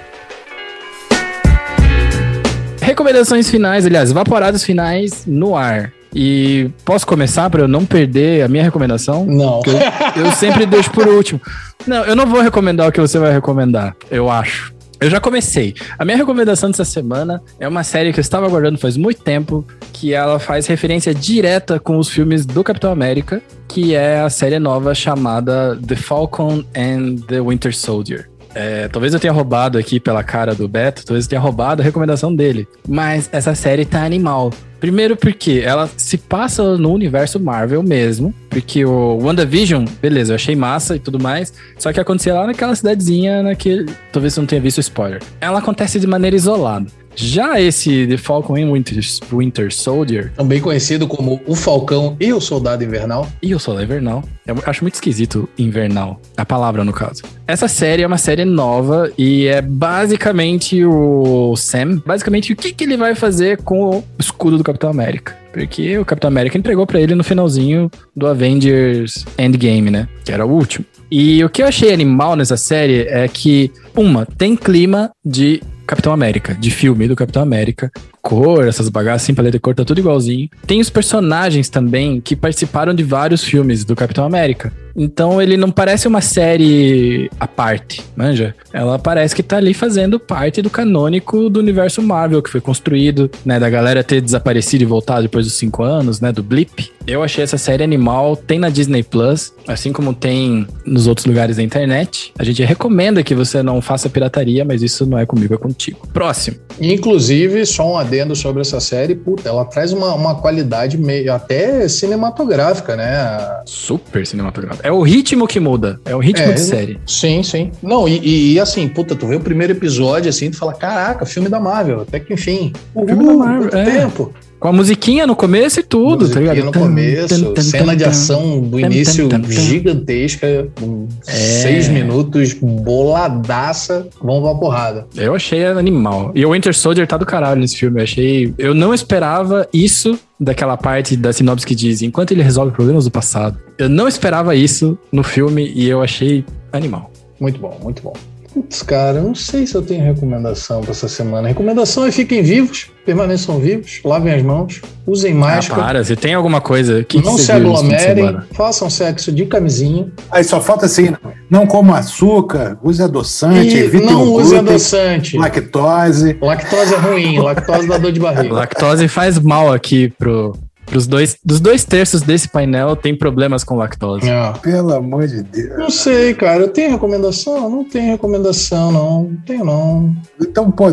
Recomendações finais, aliás, vaporadas finais no ar. E posso começar para eu não perder a minha recomendação? Não. Eu, eu sempre deixo por último. Não, eu não vou recomendar o que você vai recomendar, eu acho. Eu já comecei. A minha recomendação dessa semana é uma série que eu estava aguardando faz muito tempo, que ela faz referência direta com os filmes do Capitão América, que é a série nova chamada The Falcon and the Winter Soldier. É, talvez eu tenha roubado aqui pela cara do Beto, talvez eu tenha roubado a recomendação dele. Mas essa série tá animal. Primeiro porque ela se passa no universo Marvel mesmo. Porque o WandaVision, beleza, eu achei massa e tudo mais. Só que acontecia lá naquela cidadezinha, naquele. Talvez você não tenha visto o spoiler. Ela acontece de maneira isolada. Já esse The Falcon and Winter, Winter Soldier, Também conhecido como O Falcão e o Soldado Invernal. e o Solar Invernal, eu acho muito esquisito invernal, a palavra no caso. Essa série é uma série nova e é basicamente o Sam, basicamente o que, que ele vai fazer com o escudo do Capitão América. Porque o Capitão América entregou pra ele no finalzinho do Avengers Endgame, né? Que era o último. E o que eu achei animal nessa série é que, uma, tem clima de Capitão América, de filme do Capitão América. Cor, essas bagaças, assim, paleta de cor, tá tudo igualzinho. Tem os personagens também que participaram de vários filmes do Capitão América. Então ele não parece uma série à parte, manja? Ela parece que tá ali fazendo parte do canônico do universo Marvel, que foi construído, né? Da galera ter desaparecido e voltado depois dos cinco anos, né? Do Blip. Eu achei essa série animal, tem na Disney Plus, assim como tem nos outros lugares da internet. A gente recomenda que você não faça pirataria, mas isso não é comigo, é contigo. Próximo. Inclusive, só um adendo sobre essa série, puta, ela traz uma, uma qualidade meio até cinematográfica, né? Super cinematográfico. É o ritmo que muda, é o ritmo É, de série. Sim, sim. Não, e, e- assim, puta, tu vê o primeiro episódio assim, tu fala, caraca, filme da Marvel, até que enfim. Filme da Marvel, quanto é. tempo. Com a musiquinha no começo e tudo, tá Musiquinha ligado? no Tan, começo, tan, cena tan, de ação do início gigantesca, com É. seis minutos, boladaça, vamos pra porrada. Eu achei animal. E o Winter Soldier tá do caralho nesse filme. Eu achei. Eu não esperava isso daquela parte da sinopse que diz enquanto ele resolve problemas do passado. Eu não esperava isso no filme e eu achei animal. Muito bom, muito bom. Putz, cara, eu não sei se eu tenho recomendação pra essa semana. Recomendação é fiquem vivos, permaneçam vivos, lavem as mãos, usem Ah, máscara, para, você tem alguma coisa que não se aglomerem, façam sexo de camisinha Aí só falta assim, não coma açúcar, use adoçante, e evite não o use glúten, adoçante. lactose. Lactose é ruim, lactose dá dor de barriga. *laughs* Lactose faz mal aqui pro. Pros dois, dos dois terços desse painel tem problemas com lactose. É. Pelo amor de Deus. Não sei, cara. Eu tenho recomendação? Não tenho recomendação, não. Não tenho, não. Então, pô,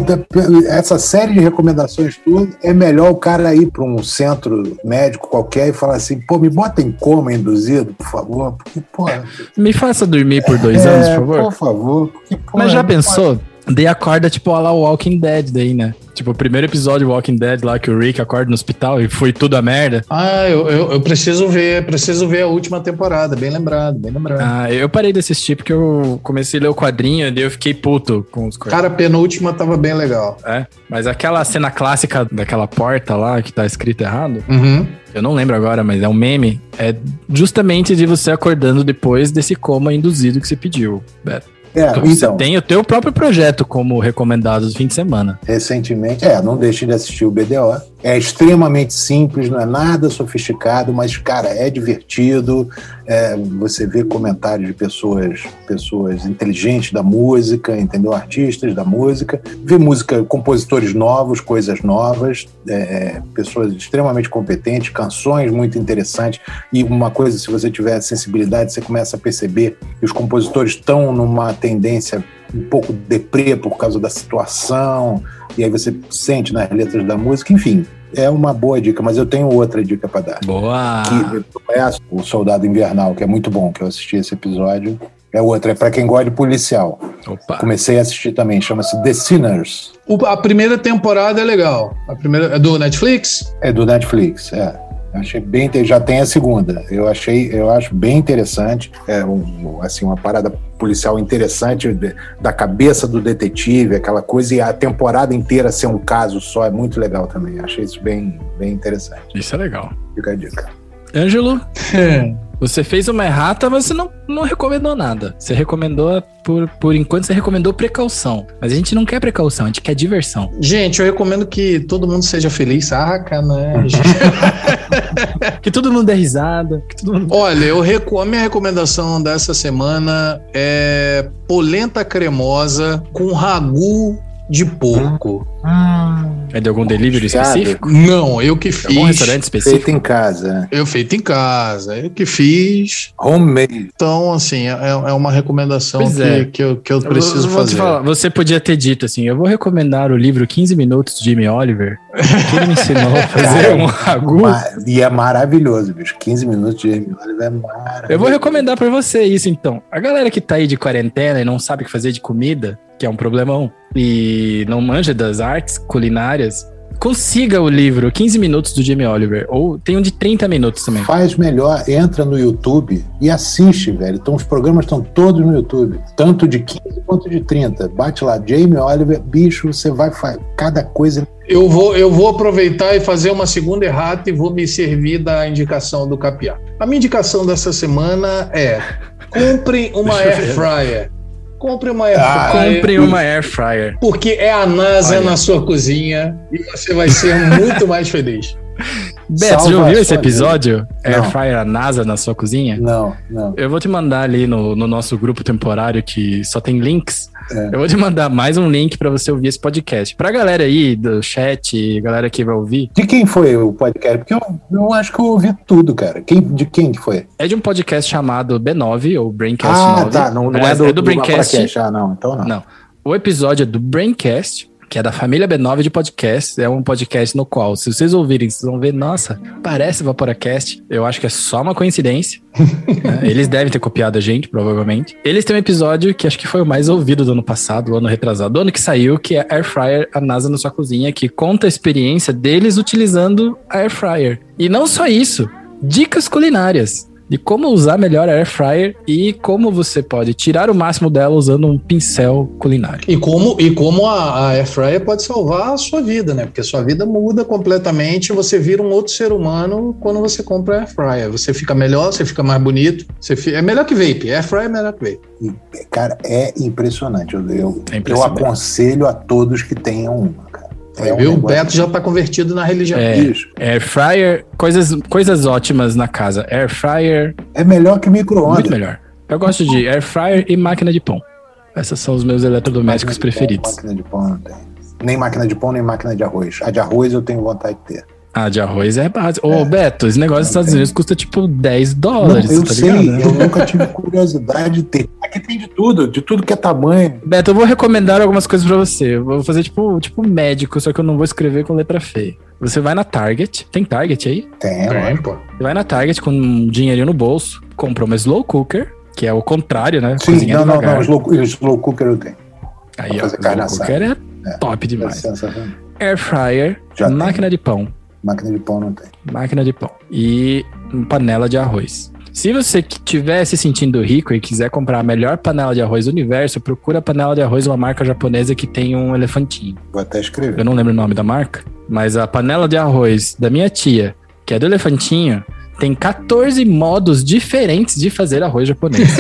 essa série de recomendações tudo é melhor o cara ir para um centro médico qualquer e falar assim, pô, me bota em coma induzido, por favor. Porque, pô, Me faça dormir por dois é, anos, por favor. Por favor. Porque, pô, Mas já não pensou? Daí acorda, tipo, olha lá o Walking Dead daí, né? Tipo, o primeiro episódio do Walking Dead lá que o Rick acorda no hospital e foi tudo a merda. Ah, eu, eu, eu preciso ver. Preciso ver a última temporada. Bem lembrado, bem lembrado. Ah, eu parei de assistir porque eu comecei a ler o quadrinho e eu fiquei puto com os coisas. Cara, a penúltima tava bem legal. É, mas aquela cena clássica daquela porta lá que tá escrito errado, Uhum. eu não lembro agora, mas é um meme. É justamente de você acordando depois desse coma induzido que você pediu, Beto. É, Então, você tem o teu próprio projeto como recomendado do fim de semana. recentemente, é, não deixe de assistir o BDO. É extremamente simples, não é nada sofisticado, mas, cara, é divertido. É, você vê comentários de pessoas, pessoas inteligentes da música, entendeu? Artistas da música. Vê música, compositores novos, coisas novas, é, é, pessoas extremamente competentes, canções muito interessantes. E uma coisa, se você tiver sensibilidade, você começa a perceber que os compositores estão numa tendência um pouco deprê por causa da situação, e aí você sente nas letras da música, enfim, é uma boa dica, mas eu tenho outra dica para dar. Boa! Que é o Soldado Invernal, que é muito bom, que eu assisti esse episódio. É outra, é para quem gosta de policial. Opa! Comecei a assistir também, chama-se The Sinners. O- a primeira temporada é legal. A primeira é do Netflix? É do Netflix, é. Achei bem, já tem a segunda. Eu achei, eu acho bem interessante, é um, assim uma parada policial interessante da cabeça do detetive, aquela coisa e a temporada inteira ser um caso só é muito legal também. Achei isso bem, bem interessante. Isso é legal. Fica a dica. Ângelo, *laughs* você fez uma errata, mas você não, não recomendou nada. Você recomendou, por, por enquanto, você recomendou precaução. Mas a gente não quer precaução, a gente quer diversão. Gente, eu recomendo que todo mundo seja feliz. Sacanagem. *laughs* Que todo mundo dê risada, que todo mundo... Olha, eu recu... a minha recomendação dessa semana é polenta cremosa com ragu de porco. É de algum delivery específico? Não, eu que Algum fiz. restaurante específico? Feito em casa, Eu feito em casa, eu que fiz. homemade. Então, assim, é, é uma recomendação Pois que, é. que, eu, que eu preciso Eu vou fazer. falar, você podia ter dito assim: eu vou recomendar o livro 15 Minutos de Jimmy Oliver, que ele me ensinou a fazer um ragu. E é maravilhoso, bicho. 15 minutos de Jamie Oliver é maravilhoso. Eu vou recomendar pra você isso então. A galera que tá aí de quarentena e não sabe o que fazer de comida, que é um problemão, e não manja das artes culinárias, consiga o livro 15 minutos do Jamie Oliver. Ou tem um de 30 minutos também. Faz melhor, entra no YouTube e assiste, velho. Então os programas estão todos no YouTube. Tanto de 15 quanto de 30. Bate lá, Jamie Oliver, bicho, você vai fazer cada coisa. Eu vou, eu vou aproveitar e fazer uma segunda errata e vou me servir da indicação do Capiá. A minha indicação dessa semana é compre uma air fryer. Compre uma air ah, fryer. Compre uma air fryer. Porque é a NASA Olha. na sua cozinha e você vai ser muito mais feliz. *laughs* Beto, você já ouviu esse episódio? Air Fryer, a NASA na sua cozinha? Não, não. Eu vou te mandar ali no, no nosso grupo temporário que só tem links é. Eu vou te mandar mais um link para você ouvir esse podcast. Pra galera aí do chat, galera que vai ouvir. De quem foi o podcast? Porque eu, eu acho que eu ouvi tudo, cara. Quem, de quem que foi? É de um podcast chamado B9, ou Braincast ah, 9. tá. Não, não é, é do, é do, do Braincast. Ah, não. Então não. Não. O episódio é do Braincast que é da família B9 de podcast. É um podcast no qual, se vocês ouvirem, vocês vão ver, nossa, parece Vaporacast. Eu acho que é só uma coincidência. *laughs* né? Eles devem ter copiado a gente, provavelmente. Eles têm um episódio que acho que foi o mais ouvido do ano passado, do ano retrasado, do ano que saiu, que é Air Fryer, a NASA na sua cozinha, que conta a experiência deles utilizando a Air Fryer. E não só isso, dicas culinárias de como usar melhor a air fryer e como você pode tirar o máximo dela usando um pincel culinário. E como, e como a, a air fryer pode salvar a sua vida, né? Porque a sua vida muda completamente, você vira um outro ser humano quando você compra a air fryer. Você fica melhor, você fica mais bonito, você fica, é melhor que vape. Air fryer é melhor que vape. Cara, é impressionante. Eu, eu, é impressionante. eu aconselho a todos que tenham uma. É um viu? O Beto já está convertido na religião. É, Isso. Air fryer, coisas, coisas ótimas na casa. Air fryer. É melhor que micro-ondas. Muito melhor. Eu gosto de air fryer e máquina de pão. Esses são os meus eletrodomésticos máquina preferidos. Pão, máquina de pão não tem. Nem máquina de pão, nem máquina de arroz. A de arroz eu tenho vontade de ter. Ah, de arroz é básico. Ô, é. Beto, esse negócio dos Estados Unidos custa tipo 10 dólares. Não, eu tá sei, ligado? eu nunca tive curiosidade de ter. Aqui tem de tudo, de tudo que é tamanho. Beto, eu vou recomendar algumas coisas pra você. Eu vou fazer tipo, tipo médico, só que eu não vou escrever com letra feia. Você vai na Target. Tem Target aí? Tem, tem pô. Você vai na Target com um dinheirinho no bolso, compra uma slow cooker, que é o contrário, né? Sim, Cozinha não, não, não, slow, slow cooker eu tenho. Aí, ó, slow cooker é, é, top demais. Air fryer, Já máquina tem. de pão Máquina de pão não tem. Máquina de pão. E panela de arroz. Se você estiver se sentindo rico e quiser comprar a melhor panela de arroz do universo, procura a panela de arroz uma marca japonesa que tem um elefantinho. Vou até escrever. Eu não lembro o nome da marca, mas a panela de arroz da minha tia, que é do elefantinho, tem 14 modos diferentes de fazer arroz japonês.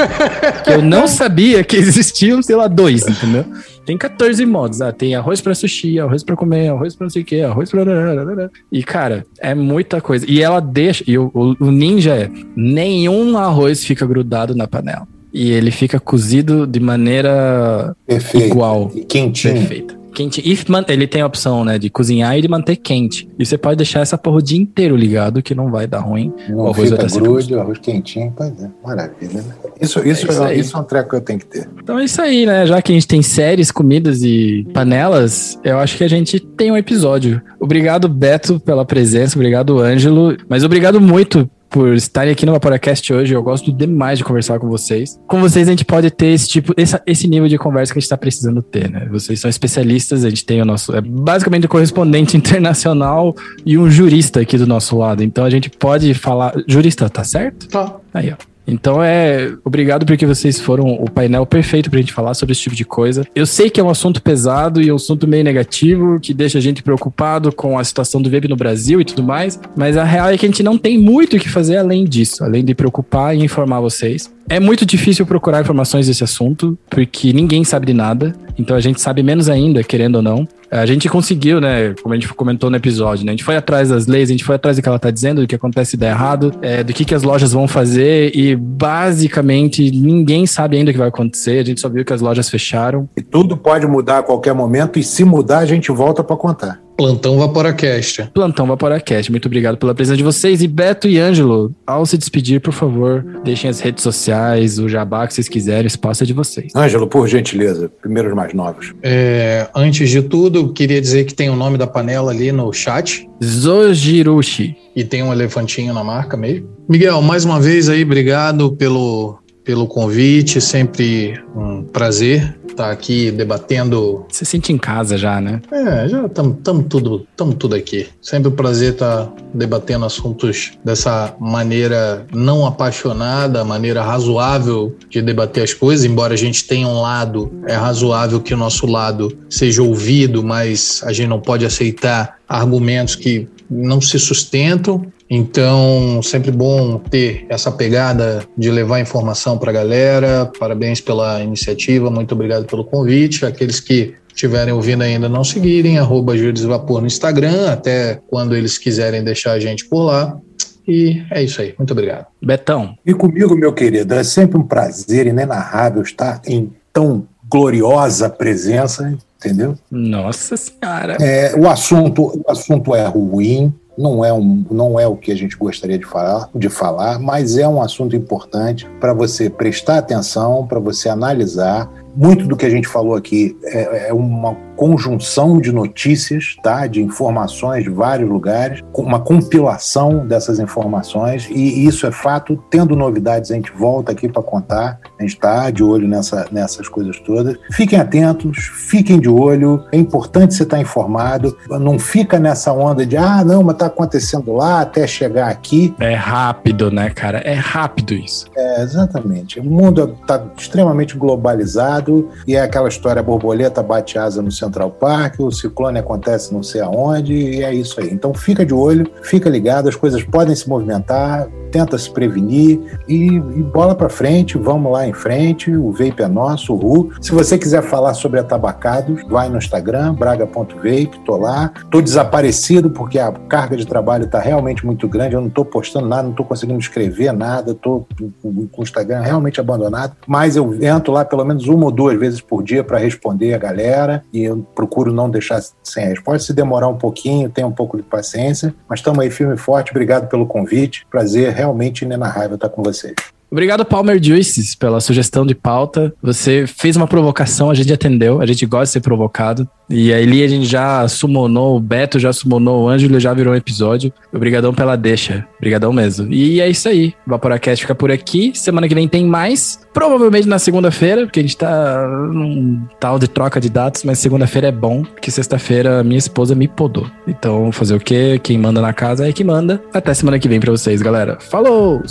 eu não sabia que existiam, sei lá, dois, entendeu? Tem 14 modos. Ah, tem arroz para sushi, arroz para comer, arroz para não sei o que, arroz para. E, cara, é muita coisa. E ela deixa. E o, o ninja é: nenhum arroz fica grudado na panela. E ele fica cozido de maneira Perfeito. igual. Quentinho. Perfeita quente. E ele tem a opção, né, de cozinhar e de manter quente. E você pode deixar essa porra o dia inteiro ligado, que não vai dar ruim. Não o arroz fica grude, o arroz quentinho, pois é. Maravilha, né? Isso, isso, é isso, é, isso é um treco que eu tenho que ter. Então é isso aí, né? Já que a gente tem séries, comidas e panelas, eu acho que a gente tem um episódio. Obrigado, Beto, pela presença. Obrigado, Ângelo. Mas obrigado muito por estarem aqui no Vaporacast hoje. Eu gosto demais de conversar com vocês. Com vocês a gente pode ter esse tipo, esse, esse nível de conversa que a gente está precisando ter, né? Vocês são especialistas, a gente tem o nosso, é basicamente o correspondente *laughs* internacional e um jurista aqui do nosso lado. Então a gente pode falar, jurista, tá certo? Tá. Aí, ó. Então é obrigado porque vocês foram o painel perfeito pra gente falar sobre esse tipo de coisa. Eu sei que é um assunto pesado e um assunto meio negativo, que deixa a gente preocupado com a situação do vape no Brasil e tudo mais, mas a real é que a gente não tem muito o que fazer além disso, além de preocupar e informar vocês. É muito difícil procurar informações desse assunto, porque ninguém sabe de nada, então a gente sabe menos ainda, querendo ou não. A gente conseguiu, né? Como a gente comentou no episódio, né? A gente foi atrás das leis, a gente foi atrás do que ela tá dizendo, do que acontece de errado, é, do que, que as lojas vão fazer, e basicamente ninguém sabe ainda o que vai acontecer. A gente só viu que as lojas fecharam. E tudo pode mudar a qualquer momento, e se mudar, a gente volta para contar. Plantão Vaporacast. Plantão Vaporacast. Muito obrigado pela presença de vocês. E Beto e Ângelo, ao se despedir, por favor, deixem as redes sociais, o jabá que vocês quiserem, o espaço é de vocês. Ângelo, por gentileza, primeiro os mais novos. É, antes de tudo, queria dizer que tem o nome da panela ali no chat. Zojirushi. E tem um elefantinho na marca mesmo. Miguel, mais uma vez aí, obrigado pelo pelo convite, sempre um prazer estar aqui debatendo. Você sente em casa já, né? É, já estamos tudo, tamo tudo aqui. Sempre um prazer estar debatendo assuntos dessa maneira não apaixonada, maneira razoável de debater as coisas, embora a gente tenha um lado, é razoável que o nosso lado seja ouvido, mas a gente não pode aceitar argumentos que não se sustentam. Então, sempre bom ter essa pegada de levar informação para a galera. Parabéns pela iniciativa, muito obrigado pelo convite. Aqueles que estiverem ouvindo ainda não seguirem, arroba Vapor no Instagram, até quando eles quiserem deixar a gente por lá. E é isso aí. Muito obrigado. Betão. E comigo, meu querido, é sempre um prazer inenarrável estar em tão gloriosa presença, entendeu? Nossa Senhora. É, o, assunto, o assunto é ruim, não é, um, não é o que a gente gostaria de falar, de falar, mas é um assunto importante para você prestar atenção, para você analisar. Muito do que a gente falou aqui é, é uma conjunção de notícias, tá? de informações de vários lugares, uma compilação dessas informações, e isso é fato. Tendo novidades, a gente volta aqui para contar. A gente está de olho nessa, nessas coisas todas. Fiquem atentos, fiquem de olho. É importante você estar tá informado. Não fica nessa onda de, ah, não, mas está acontecendo lá até chegar aqui. É rápido, né, cara? É rápido isso. É, exatamente. O mundo está extremamente globalizado e é aquela história: borboleta bate asa no Central Park, o ciclone acontece não sei aonde, e é isso aí. Então fica de olho, fica ligado, as coisas podem se movimentar, tenta se prevenir e, e bola para frente, vamos lá em frente, o vape é nosso, o RU. Se você quiser falar sobre atabacados, vai no Instagram, braga.vape, tô lá. Tô desaparecido porque a carga de trabalho tá realmente muito grande, eu não tô postando nada, não tô conseguindo escrever nada, tô com o Instagram realmente abandonado, mas eu entro lá pelo menos uma ou duas vezes por dia para responder a galera e eu procuro não deixar sem resposta. Se demorar um pouquinho, tenha um pouco de paciência, mas estamos aí firme e forte. Obrigado pelo convite. Prazer realmente inenarrável estar com vocês. Obrigado, Palmer Juices, pela sugestão de pauta. Você fez uma provocação, a gente atendeu, a gente gosta de ser provocado. E aí a gente já sumonou, o Beto já sumonou, o Ângelo já virou um episódio. Obrigadão pela deixa. Obrigadão mesmo. E é isso aí. O Vaporacast fica por aqui. Semana que vem tem mais. Provavelmente na segunda-feira, porque a gente tá num tal de troca de datas, mas segunda-feira é bom, porque sexta-feira minha esposa me podou. Então, fazer o quê? Quem manda na casa é que manda. Até semana que vem pra vocês, galera. Falou!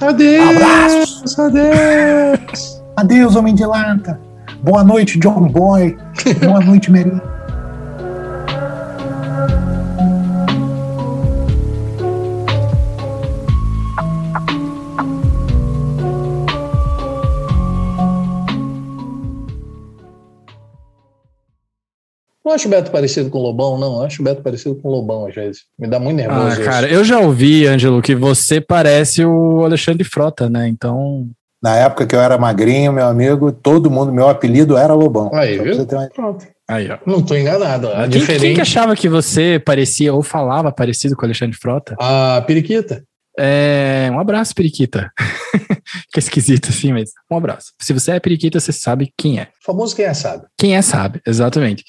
Adeus! Abraços! Adeus! *laughs* Adeus, homem de lata! Boa noite, John Boy! Boa noite, Mary! Não acho o Beto parecido com o Lobão, não. Acho o Beto parecido com o Lobão, às vezes. Me dá muito nervoso. Ah, cara, eu já ouvi, Ângelo, que você parece o Alexandre Frota, né? Então. Na época que eu era magrinho, meu amigo, todo mundo, meu apelido era Lobão. Aí, viu? Uma... Pronto. Aí, ó. Não tô enganado. A quem, diferente... quem que achava que você parecia ou falava parecido com o Alexandre Frota? A Periquita. É, um abraço, Periquita. *laughs* Fica esquisito assim, mas um abraço. Se você é Periquita, você sabe quem é. O famoso quem é sabe. Quem é sabe, exatamente.